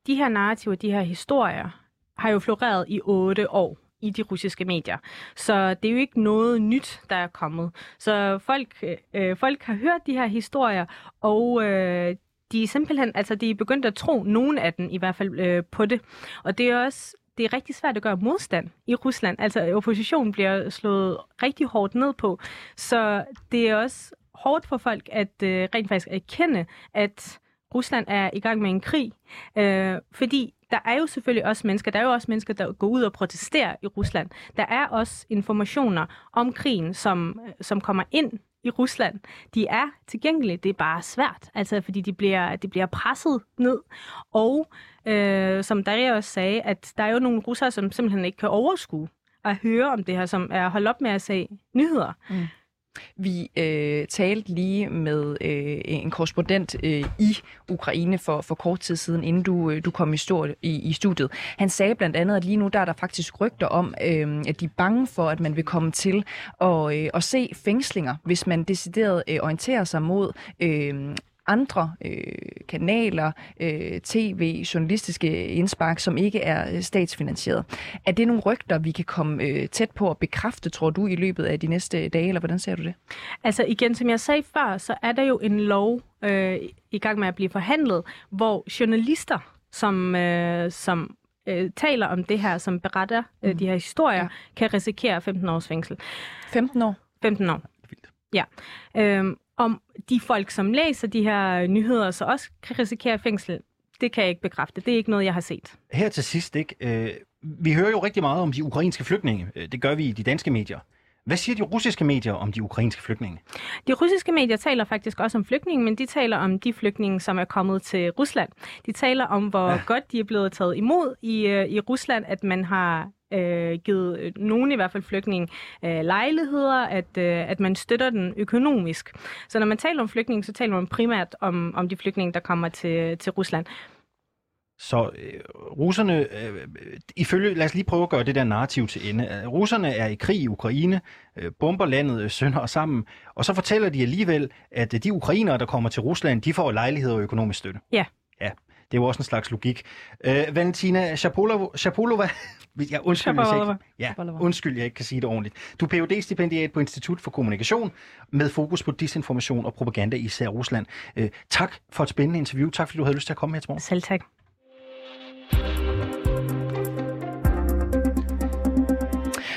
de her narrativer, de her historier, har jo floreret i otte år i de russiske medier. Så det er jo ikke noget nyt, der er kommet. Så folk, øh, folk har hørt de her historier, og øh, de er simpelthen, altså de er begyndt at tro, nogen af dem i hvert fald, øh, på det. Og det er også det er rigtig svært at gøre modstand i Rusland. Altså oppositionen bliver slået rigtig hårdt ned på. Så det er også hårdt for folk at øh, rent faktisk erkende, at Rusland er i gang med en krig. Øh, fordi der er jo selvfølgelig også mennesker, der er jo også mennesker, der går ud og protesterer i Rusland. Der er også informationer om krigen, som, øh, som kommer ind i Rusland. De er tilgængelige, det er bare svært, altså fordi de bliver, de bliver presset ned. Og øh, som Daria også sagde, at der er jo nogle russere, som simpelthen ikke kan overskue at høre om det her, som er holdt op med at se nyheder. Mm. Vi øh, talte lige med øh, en korrespondent øh, i Ukraine for, for kort tid siden, inden du, øh, du kom i, stor, i, i studiet. Han sagde blandt andet, at lige nu der er der faktisk rygter om, øh, at de er bange for, at man vil komme til at, øh, at se fængslinger, hvis man decideret øh, orienterer sig mod øh, andre øh, kanaler, øh, tv, journalistiske indspark, som ikke er øh, statsfinansieret. Er det nogle rygter, vi kan komme øh, tæt på at bekræfte, tror du, i løbet af de næste dage, eller hvordan ser du det? Altså igen, som jeg sagde før, så er der jo en lov øh, i gang med at blive forhandlet, hvor journalister, som, øh, som øh, taler om det her, som beretter øh, de her historier, ja. kan risikere 15 års fængsel. 15 år? 15 år. Ja. Øhm, om de folk, som læser de her nyheder, så også kan risikere fængsel, det kan jeg ikke bekræfte. Det er ikke noget, jeg har set. Her til sidst, ikke? Øh, vi hører jo rigtig meget om de ukrainske flygtninge. Øh, Det gør vi i de danske medier. Hvad siger de russiske medier om de ukrainske flygtninge? De russiske medier taler faktisk også om flygtninge, men de taler om de flygtninge, som er kommet til Rusland. De taler om, hvor ja. godt de er blevet taget imod i, øh, i Rusland, at man har øh, givet nogen i hvert fald flygtninge øh, lejligheder, at, øh, at man støtter den økonomisk. Så når man taler om flygtninge, så taler man primært om, om de flygtninge, der kommer til, til Rusland. Så øh, russerne, øh, ifølge, lad os lige prøve at gøre det der narrativ til ende. Øh, russerne er i krig i Ukraine, øh, bomber landet øh, sønder og sammen, og så fortæller de alligevel, at øh, de ukrainere, der kommer til Rusland, de får lejligheder og økonomisk støtte. Ja. Ja, det er jo også en slags logik. Øh, Valentina Shapolova, Shapolova ja, undskyld, jeg ikke, ja, undskyld, jeg ikke kan sige det ordentligt. Du er phd stipendiat på Institut for Kommunikation med fokus på disinformation og propaganda i især Rusland. Øh, tak for et spændende interview. Tak fordi du havde lyst til at komme her til morgen. Selv tak.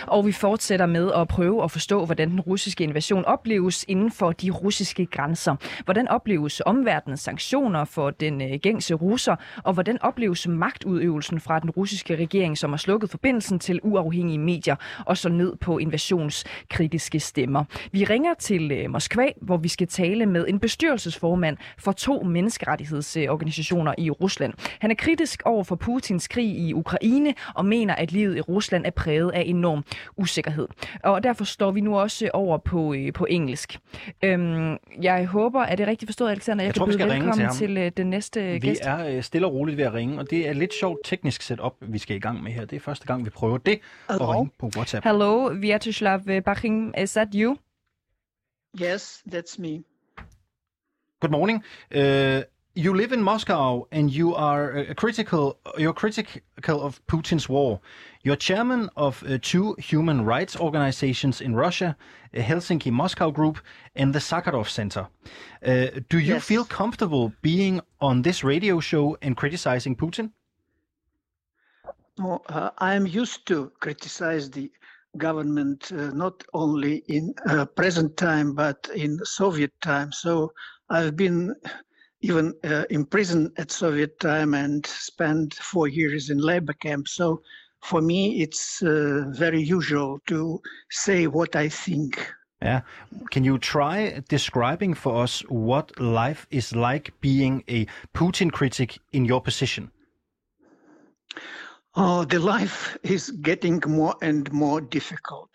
Og vi fortsætter med at prøve at forstå, hvordan den russiske invasion opleves inden for de russiske grænser. Hvordan opleves omverdenens sanktioner for den øh, gængse russer, og hvordan opleves magtudøvelsen fra den russiske regering, som har slukket forbindelsen til uafhængige medier og så ned på invasionskritiske stemmer. Vi ringer til øh, Moskva, hvor vi skal tale med en bestyrelsesformand for to menneskerettighedsorganisationer i Rusland. Han er kritisk over for Putins krig i Ukraine og mener, at livet i Rusland er præget af enorm usikkerhed. Og derfor står vi nu også over på, øh, på engelsk. Øhm, jeg håber, at det er rigtigt forstået, Alexander. Jeg, Jeg kan tror, vi byde skal ringe til velkommen ham. til, øh, den næste Vi gæst. er øh, stille og roligt ved at ringe, og det er lidt sjovt teknisk setup, vi skal i gang med her. Det er første gang, vi prøver det at Hello? ringe på WhatsApp. Hello, Vyacheslav Baching, is that you? Yes, that's me. Good morning. Uh, you live in Moscow and you are uh, critical. You're critical of Putin's war. You're chairman of uh, two human rights organizations in Russia, uh, Helsinki Moscow Group and the Sakharov Center. Uh, do you Yes. feel comfortable being on this radio show and criticizing Putin? No, uh, I am used to criticize the government uh, not only in present time but in Soviet time. So I've been even uh, imprisoned at Soviet time and spent four years in labor camp. So for me, it's uh, very usual to say what I think. Yeah. Can you try describing for us what life is like being a Putin critic in your position? Oh, the life is getting more and more difficult.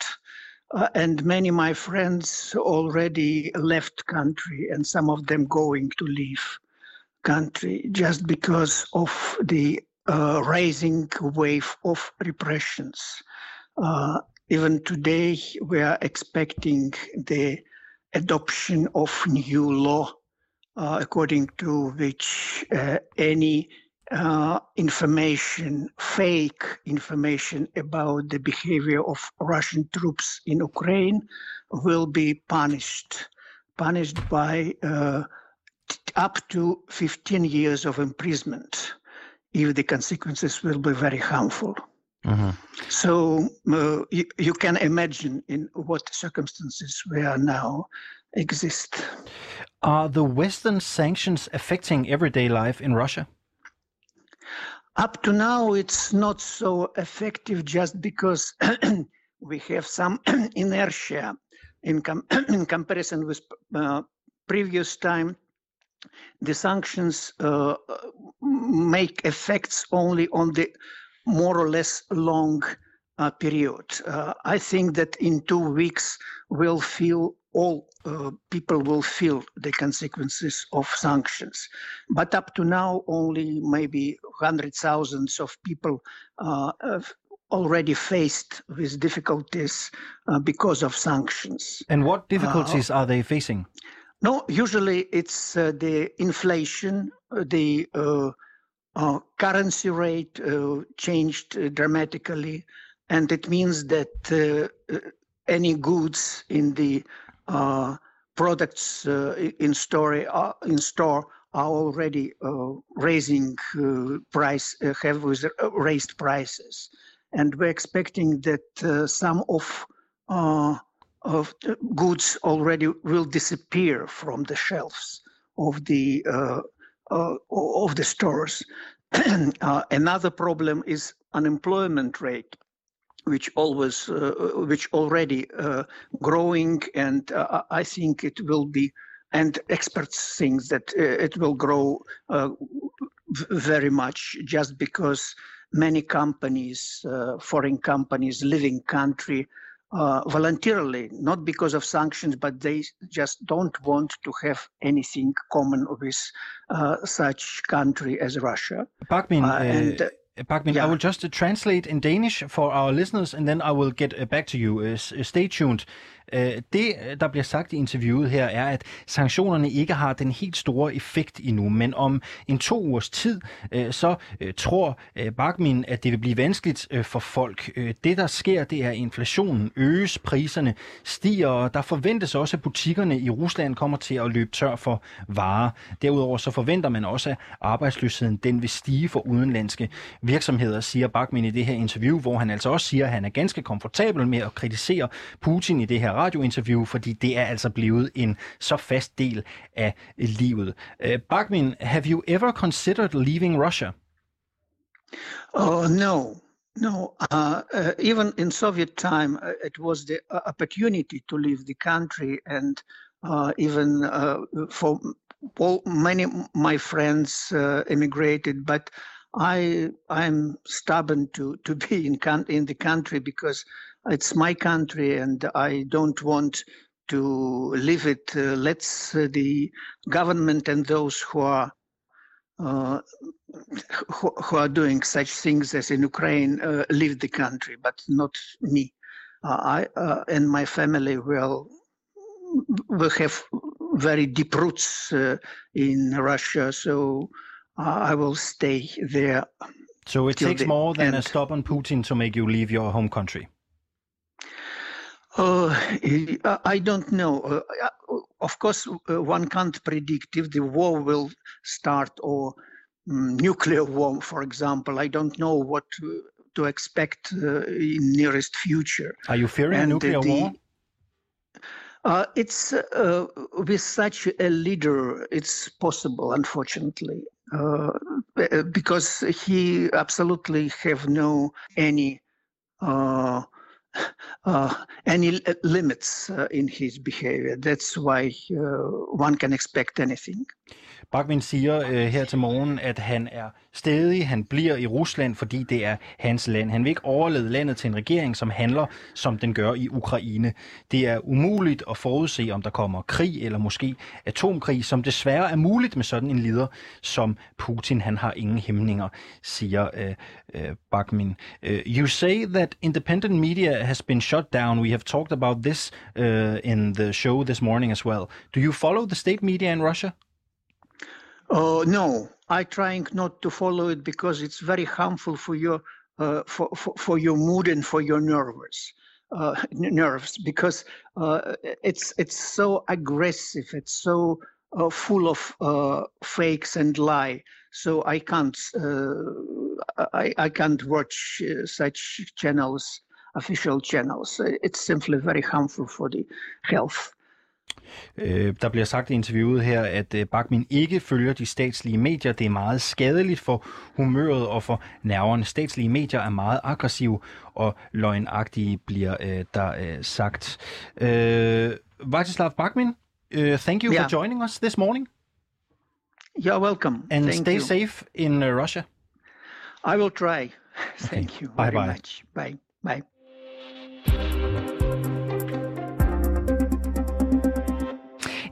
Uh, and many of my friends already left country and some of them going to leave country just because of the uh, rising wave of repressions. Uh, even today, we are expecting the adoption of new law uh, according to which uh, any uh, information, fake information about the behavior of Russian troops in Ukraine will be punished, punished by uh, t- up to 15 years of imprisonment if the consequences will be very harmful. So uh, you, you can imagine in what circumstances we are now exist. Are the Western sanctions affecting everyday life in Russia? Up to now, it's not so effective just because we have some inertia in, com- in comparison with uh, previous time. The sanctions uh, make effects only on the more or less long uh, period. Uh, I think that in two weeks we'll feel all uh, people will feel the consequences of sanctions. But up to now, only maybe hundred thousands of people uh, have already faced with difficulties uh, because of sanctions. And what difficulties are they facing? No, usually it's uh, the inflation, uh, the uh, uh, currency rate uh, changed uh, dramatically, and it means that uh, uh, any goods in the uh, products uh, in store are, in store are already uh, raising uh, price uh, have uh, raised prices, and we're expecting that uh, some of uh, of goods already will disappear from the shelves of the uh, uh, of the stores. uh, another problem is unemployment rate, which always uh, which already uh, growing, and uh, I think it will be. And experts think that uh, it will grow uh, very much just because many companies, uh, foreign companies, living country uh, voluntarily, not because of sanctions, but they just don't want to have anything common with uh, such country as Russia. Bakmin, Uh, uh, and, uh, Bakmin, I will just uh, translate in Danish for our listeners, and then I will get uh, back to you. Stay tuned. Øh, det, øh, der bliver sagt i interviewet her, er, at sanktionerne ikke har den helt store effekt endnu, men om en to ugers tid, øh, så tror Bakmin, at det vil blive vanskeligt for folk. Det, der sker, det er, at inflationen øges, priserne stiger, og der forventes også, at butikkerne i Rusland kommer til at løbe tør for varer. Derudover så forventer man også, at arbejdsløsheden den vil stige for udenlandske virksomheder, siger Bakmin i det her interview, hvor han altså også siger, at han er ganske komfortabel med at kritisere Putin i det her radiointerview, fordi det er altså blevet en så fast del af livet. Uh, Bakmin, have you ever considered leaving Russia? Oh no, no. Uh, uh, even in Soviet time, uh, it was the uh, opportunity to leave the country, and uh, even for all, many my friends immigrated. But I I'm stubborn to to be in in the country because it's my country, and I don't want to leave it. Uh, let's uh, the government and those who are uh, who, who are doing such things as in Ukraine uh, leave the country, but not me. Uh, I uh, and my family will will have very deep roots uh, in Russia, so uh, I will stay there. So it takes more than a end. stubborn Putin to make you leave your home country. Uh, I- I don't know. Uh, uh, of course, uh, one can't predict if the war will start or mm, nuclear war, for example. I don't know what to, to expect uh, in nearest future. Are you fearing And, uh, nuclear the- war? Uh, it's uh, with such a leader, it's possible, unfortunately, uh, because he absolutely have no any uh, uh, any limits uh, in his behavior. That's why uh, one can expect anything. Bakmin siger øh, her til morgen, at han er stedig, han bliver i Rusland, fordi det er hans land. Han vil ikke overlede landet til en regering, som handler, som den gør i Ukraine. Det er umuligt at forudse, om der kommer krig eller måske atomkrig, som desværre er muligt med sådan en leder som Putin. Han har ingen hæmninger, siger øh, øh, Bakmin. Uh, øh, you say that independent media has been shut down. We have talked about this uh, in the show this morning as well. Do you follow the state media in Russia? Oh no, I trying not to follow it because it's very harmful for your uh, for, for for your mood and for your nerves. Uh, nerves because uh, it's it's so aggressive. It's so uh, full of uh, fakes and lie. So I can't uh, I, I can't watch uh, such channels, official channels. It's simply very harmful for the health. Øh, der bliver sagt i interviewet her, at øh, Bakmin ikke følger de statslige medier. Det er meget skadeligt for humøret og for nerverne. Statslige medier er meget aggressive og løgnagtige, bliver øh, der øh, sagt. Øh, Vacislav Bakmin, uh, thank you Yeah. for joining us this morning. You're welcome. And Thank stay you. safe in uh, Russia. I will try. Thank you Bye very bye. much. Bye. Bye.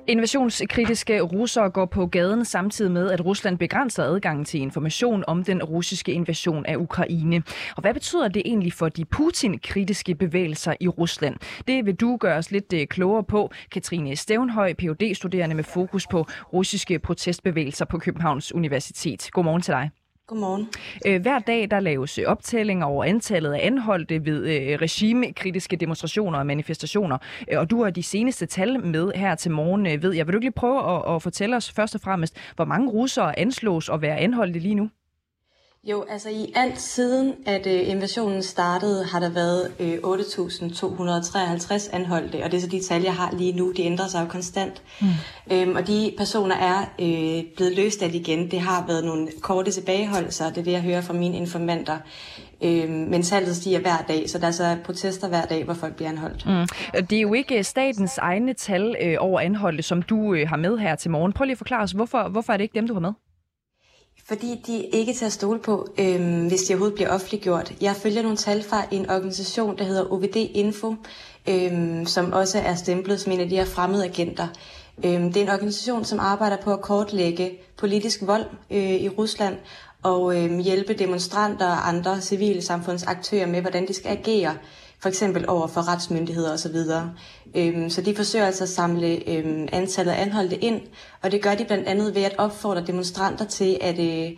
Invasionskritiske russere går på gaden samtidig med, at Rusland begrænser adgangen til information om den russiske invasion af Ukraine. Og hvad betyder det egentlig for de Putin-kritiske bevægelser i Rusland? Det vil du gøre os lidt øh, klogere på. Katrine Stævnhøj, phd studerende med fokus på russiske protestbevægelser på Københavns Universitet. Godmorgen til dig. Godmorgen. Øh, hver dag der laves øh, optællinger over antallet af anholdte ved øh, regimekritiske demonstrationer og manifestationer. Og du har de seneste tal med her til morgen, ved jeg. Vil du ikke lige prøve at, at fortælle os først og fremmest, hvor mange russere anslås at være anholdte lige nu? Jo, altså i alt siden, at øh, invasionen startede, har der været øh, 8.253 anholdte, og det er så de tal, jeg har lige nu. De ændrer sig jo konstant. Mm. Øhm, og de personer er øh, blevet løst af igen. Det har været nogle korte tilbageholdelser, det er det, jeg hører fra mine informanter. Øhm, men tallet stiger hver dag, så der er så protester hver dag, hvor folk bliver anholdt. Mm. Det er jo ikke statens egne tal øh, over anholdte, som du øh, har med her til morgen. Prøv lige at forklare os, hvorfor, hvorfor er det ikke dem, du har med? Fordi de er ikke til at stole på, øhm, hvis de overhovedet bliver offentliggjort. Jeg følger nogle tal fra en organisation, der hedder OVD Info, øhm, som også er stemplet som en af de her fremmede agenter. Øhm, det er en organisation, som arbejder på at kortlægge politisk vold øh, i Rusland og øh, hjælpe demonstranter og andre civile samfundsaktører med, hvordan de skal agere, for eksempel over for retsmyndigheder osv. Øhm, så de forsøger altså at samle øhm, antallet af anholdte ind, og det gør de blandt andet ved at opfordre demonstranter til at, øh,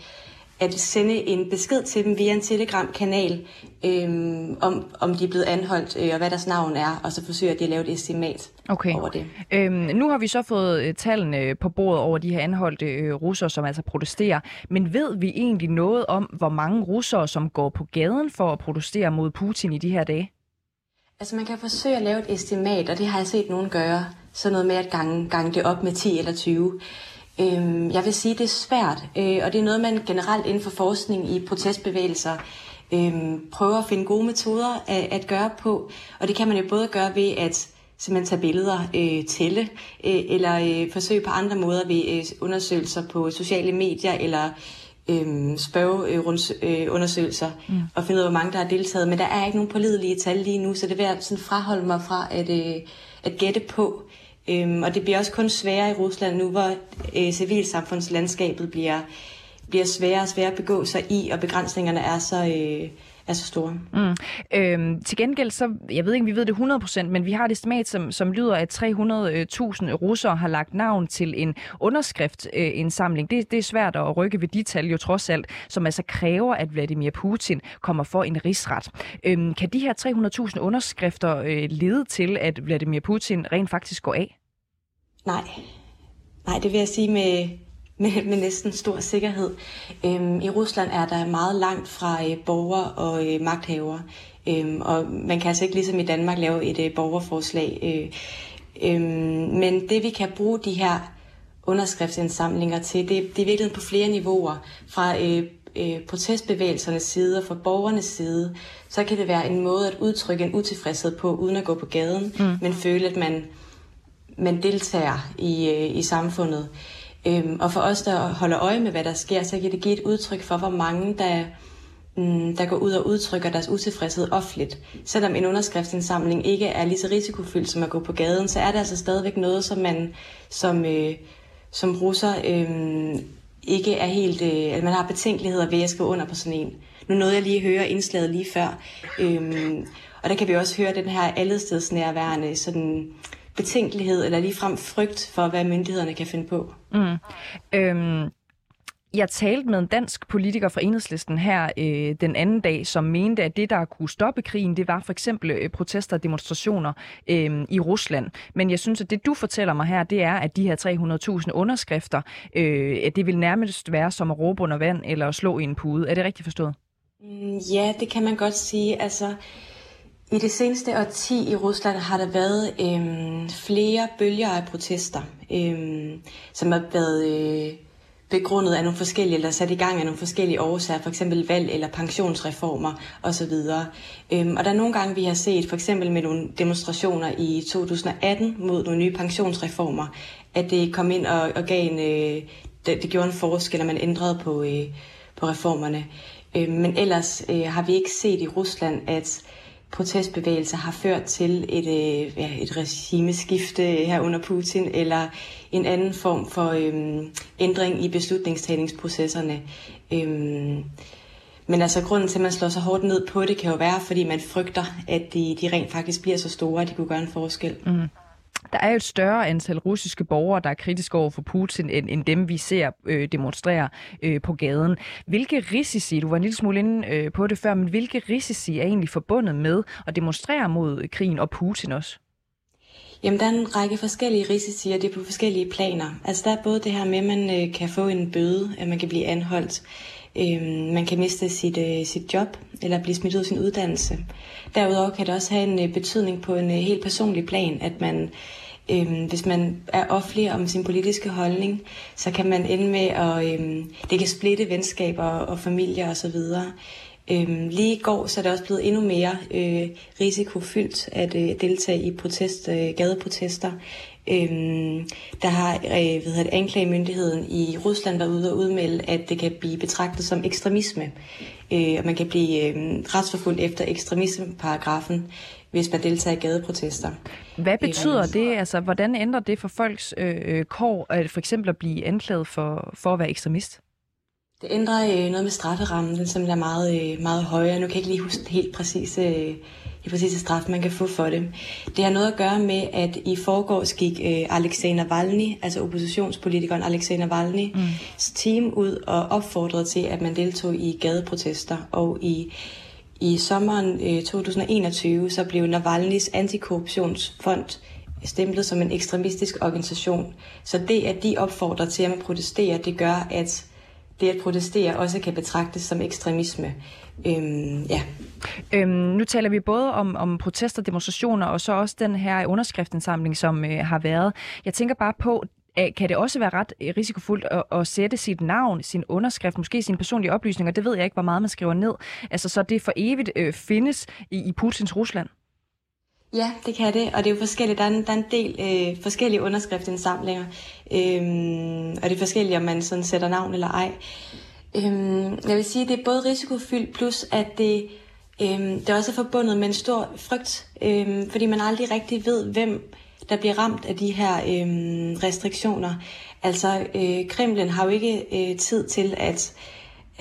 at sende en besked til dem via en telegram-kanal, øhm, om, om de er blevet anholdt øh, og hvad deres navn er, og så forsøger de at lave et estimat okay. over det. Øhm, nu har vi så fået øh, tallene på bordet over de her anholdte øh, russere, som altså protesterer. Men ved vi egentlig noget om, hvor mange russere, som går på gaden for at protestere mod Putin i de her dage? Altså man kan forsøge at lave et estimat, og det har jeg set nogen gøre. Sådan noget med at gange, gange det op med 10 eller 20. Øhm, jeg vil sige, det er svært, øh, og det er noget, man generelt inden for forskning i protestbevægelser øhm, prøver at finde gode metoder at, at gøre på. Og det kan man jo både gøre ved at simpelthen tage billeder, øh, tælle, øh, eller øh, forsøge på andre måder ved øh, undersøgelser på sociale medier, eller øh, spørgeundersøgelser, øh, mm. og finde ud af, hvor mange der har deltaget. Men der er ikke nogen pålidelige tal lige nu, så det vil jeg sådan fraholde mig fra at, øh, at gætte på. Øhm, og det bliver også kun sværere i Rusland nu, hvor øh, civilsamfundslandskabet bliver, bliver sværere og sværere at begå sig i, og begrænsningerne er så, øh, er så store. Mm. Øhm, til gengæld, så, jeg ved ikke, vi ved det 100%, men vi har et estimat, som, som lyder, at 300.000 russere har lagt navn til en underskriftindsamling. Det, det er svært at rykke ved de tal jo trods alt, som altså kræver, at Vladimir Putin kommer for en rigsret. Øhm, kan de her 300.000 underskrifter øh, lede til, at Vladimir Putin rent faktisk går af? Nej. Nej, det vil jeg sige med, med, med næsten stor sikkerhed. Øhm, I Rusland er der meget langt fra øh, borgere og øh, magthavere, øhm, og man kan altså ikke ligesom i Danmark lave et øh, borgerforslag. Øh, øh, men det vi kan bruge de her underskriftsindsamlinger til, det, det er virkelig på flere niveauer. Fra øh, øh, protestbevægelsernes side og fra borgernes side, så kan det være en måde at udtrykke en utilfredshed på, uden at gå på gaden, mm. men føle, at man, man deltager i, øh, i samfundet. Øhm, og for os, der holder øje med, hvad der sker, så kan det give et udtryk for, hvor mange, der, mm, der går ud og udtrykker deres utilfredshed offentligt. Selvom en underskriftsindsamling ikke er lige så risikofyldt som at gå på gaden, så er det altså stadigvæk noget, som man som, øh, som russer øh, ikke er helt... Øh, at man har betænkeligheder ved at skrive under på sådan en. Nu nåede jeg lige at høre indslaget lige før. Øh, og der kan vi også høre den her allestedsnærværende sådan betænkelighed eller ligefrem frygt for, hvad myndighederne kan finde på. Mm. Øhm, jeg talte med en dansk politiker fra Enhedslisten her øh, den anden dag, som mente, at det, der kunne stoppe krigen, det var for eksempel øh, protester og demonstrationer øh, i Rusland. Men jeg synes, at det, du fortæller mig her, det er, at de her 300.000 underskrifter, øh, at det vil nærmest være som at råbe under vand eller at slå i en pude. Er det rigtigt forstået? Mm, ja, det kan man godt sige. Altså, i det seneste årti i Rusland har der været øhm, flere bølger af protester, øhm, som har været øh, begrundet af nogle forskellige, eller sat i gang af nogle forskellige årsager, for eksempel valg eller pensionsreformer osv. Øhm, og der er nogle gange, vi har set, for eksempel med nogle demonstrationer i 2018 mod nogle nye pensionsreformer, at det kom ind og, og gav en, øh, det, det gjorde en forskel, at man ændrede på, øh, på reformerne. Øhm, men ellers øh, har vi ikke set i Rusland, at protestbevægelser har ført til et, øh, ja, et regimeskifte her under Putin, eller en anden form for øh, ændring i beslutningstagningsprocesserne. Øh, men altså grunden til, at man slår så hårdt ned på det, kan jo være, fordi man frygter, at de, de rent faktisk bliver så store, at de kunne gøre en forskel. Mm. Der er jo et større antal russiske borgere, der er kritiske over for Putin, end, end dem, vi ser øh, demonstrere øh, på gaden. Hvilke risici, du var en lille smule inde øh, på det før, men hvilke risici er egentlig forbundet med at demonstrere mod krigen og Putin også? Jamen, der er en række forskellige risici, og det er på forskellige planer. Altså, der er både det her med, at man øh, kan få en bøde, at man kan blive anholdt. Øh, man kan miste sit, øh, sit job, eller blive smidt ud af sin uddannelse. Derudover kan det også have en øh, betydning på en øh, helt personlig plan, at man Øhm, hvis man er offentlig om sin politiske holdning, så kan man ende med at øhm, det kan splitte venskaber og familier osv. Øhm, lige i går så er det også blevet endnu mere øh, risikofyldt at øh, deltage i protest, øh, gadeprotester. Øhm, der har øh, hvad hedder det, anklagemyndigheden i Rusland været ude og udmelde, at det kan blive betragtet som ekstremisme. Øh, og man kan blive øh, retsforfulgt efter ekstremismeparagrafen, hvis man deltager i gadeprotester. Hvad betyder det? Altså, hvordan ændrer det for folks øh, kår, at for eksempel at blive anklaget for, for at være ekstremist? Det ændrer øh, noget med strafferammen, den som er meget, øh, meget højere. Nu kan jeg ikke lige huske helt præcis øh, det præcise straf, man kan få for det. Det har noget at gøre med, at i forgårs gik øh, Alexei Navalny, altså oppositionspolitikeren Alexei Navalny, mm. team ud og opfordrede til, at man deltog i gadeprotester. Og i, i sommeren øh, 2021, så blev Navalnys antikorruptionsfond stemplet som en ekstremistisk organisation. Så det, at de opfordrer til, at man protesterer, det gør, at det at protestere også kan betragtes som ekstremisme. Øhm, ja. Øhm, nu taler vi både om, om protester, demonstrationer, og så også den her underskriftensamling, som øh, har været. Jeg tænker bare på, kan det også være ret øh, risikofuldt at, at sætte sit navn, sin underskrift, måske sine personlige oplysninger, det ved jeg ikke, hvor meget man skriver ned, altså så det for evigt øh, findes i, i Putins Rusland? Ja, det kan det, og det er jo forskelligt. Der er en, der er en del øh, forskellige underskriftsindsamlinger, Øhm, og det er forskelligt, om man sådan sætter navn eller ej. Øhm, jeg vil sige, at det er både risikofyldt, plus at det, øhm, det også er forbundet med en stor frygt, øhm, fordi man aldrig rigtig ved, hvem der bliver ramt af de her øhm, restriktioner. Altså, øh, Kremlen har jo ikke øh, tid til at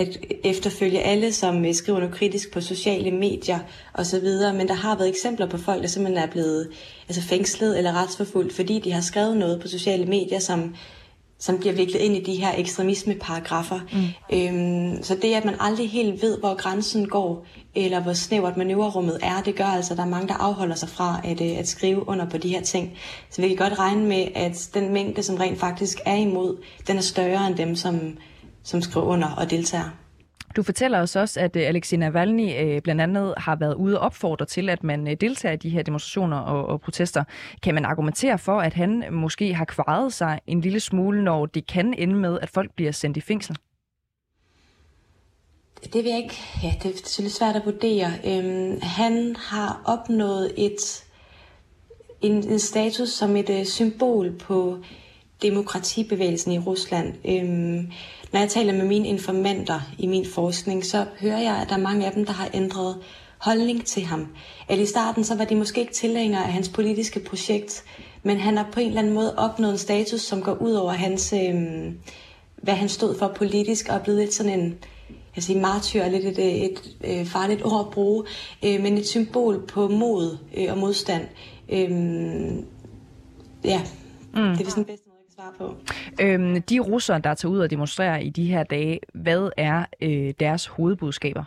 at efterfølge alle, som øh, skriver noget kritisk på sociale medier osv., men der har været eksempler på folk, der simpelthen er blevet altså fængslet eller retsforfulgt, fordi de har skrevet noget på sociale medier, som, som bliver viklet ind i de her ekstremismeparagrafer. Mm. Øhm, så det, at man aldrig helt ved, hvor grænsen går, eller hvor snævert manøvrerummet er, det gør altså, at der er mange, der afholder sig fra at, øh, at skrive under på de her ting. Så vi kan godt regne med, at den mængde, som rent faktisk er imod, den er større end dem, som, som skriver under og deltager. Du fortæller os også, at øh, Alexei Navalny øh, blandt andet har været ude og opfordre til, at man øh, deltager i de her demonstrationer og, og protester. Kan man argumentere for, at han måske har kvaret sig en lille smule, når det kan ende med, at folk bliver sendt i fængsel? Det vil jeg ikke. Ja, det er selvfølgelig svært at vurdere. Øhm, han har opnået et en, en status som et uh, symbol på demokratibevægelsen i Rusland. Øhm, når jeg taler med mine informanter i min forskning, så hører jeg, at der er mange af dem, der har ændret holdning til ham. At i starten så var de måske ikke tilhængere af hans politiske projekt, men han har på en eller anden måde opnået en status, som går ud over hans, øhm, hvad han stod for politisk, og er blevet lidt sådan en, jeg siger martyr, lidt et, et, et, et farligt ord at bruge, øh, men et symbol på mod øh, og modstand. Øh, ja, mm. det er sådan bedst svare på. Øhm, de russere, der tager ud og demonstrerer i de her dage, hvad er øh, deres hovedbudskaber?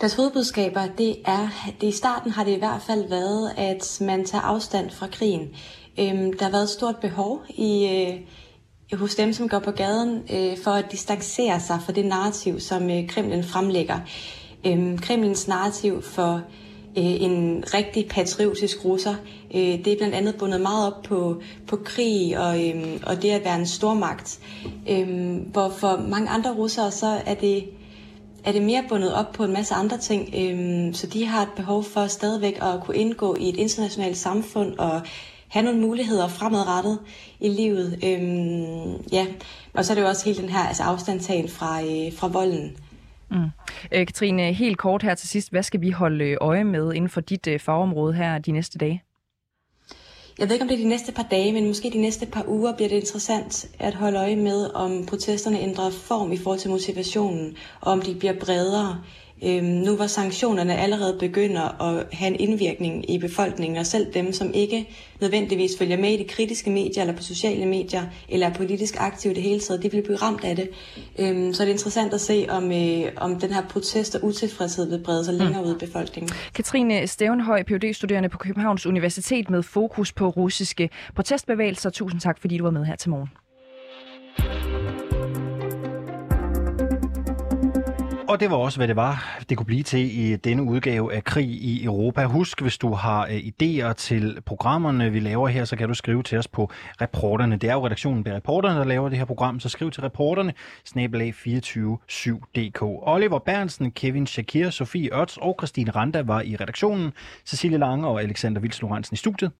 Deres hovedbudskaber, det er, det i starten har det i hvert fald været, at man tager afstand fra krigen. Øhm, der har været et stort behov i, øh, hos dem, som går på gaden, øh, for at distancere sig fra det narrativ, som øh, Kremlen fremlægger. Øhm, Kremlens narrativ for Øh, en rigtig patriotisk russer. Øh, det er blandt andet bundet meget op på, på krig og, øh, og det at være en stormagt. Øh, hvor for mange andre russere, så er det, er det mere bundet op på en masse andre ting. Øh, så de har et behov for stadigvæk at kunne indgå i et internationalt samfund og have nogle muligheder fremadrettet i livet. Øhm, ja, og så er det jo også hele den her altså afstandtagen fra, øh, fra volden. Mm. Øh, Katrine, helt kort her til sidst. Hvad skal vi holde øh, øje med inden for dit øh, fagområde her de næste dage? Jeg ved ikke, om det er de næste par dage, men måske de næste par uger bliver det interessant at holde øje med, om protesterne ændrer form i forhold til motivationen, og om de bliver bredere. Øhm, nu hvor sanktionerne allerede begynder at have en indvirkning i befolkningen, og selv dem, som ikke nødvendigvis følger med i de kritiske medier eller på sociale medier, eller er politisk aktive det hele taget, de vil blive ramt af det. Øhm, så er det interessant at se, om, øh, om den her protest og utilfredshed vil brede sig mm. længere ud i befolkningen. Katrine Stevenhøj, phd studerende på Københavns Universitet med fokus på russiske protestbevægelser. Tusind tak, fordi du var med her til morgen. Og det var også, hvad det var, det kunne blive til i denne udgave af Krig i Europa. Husk, hvis du har øh, idéer til programmerne, vi laver her, så kan du skrive til os på reporterne. Det er jo redaktionen bag reporterne, der laver det her program, så skriv til reporterne, snabelag 247.dk. Oliver Bernsen, Kevin Shakir, Sofie Ørts og Christine Randa var i redaktionen. Cecilie Lange og Alexander Vils i studiet.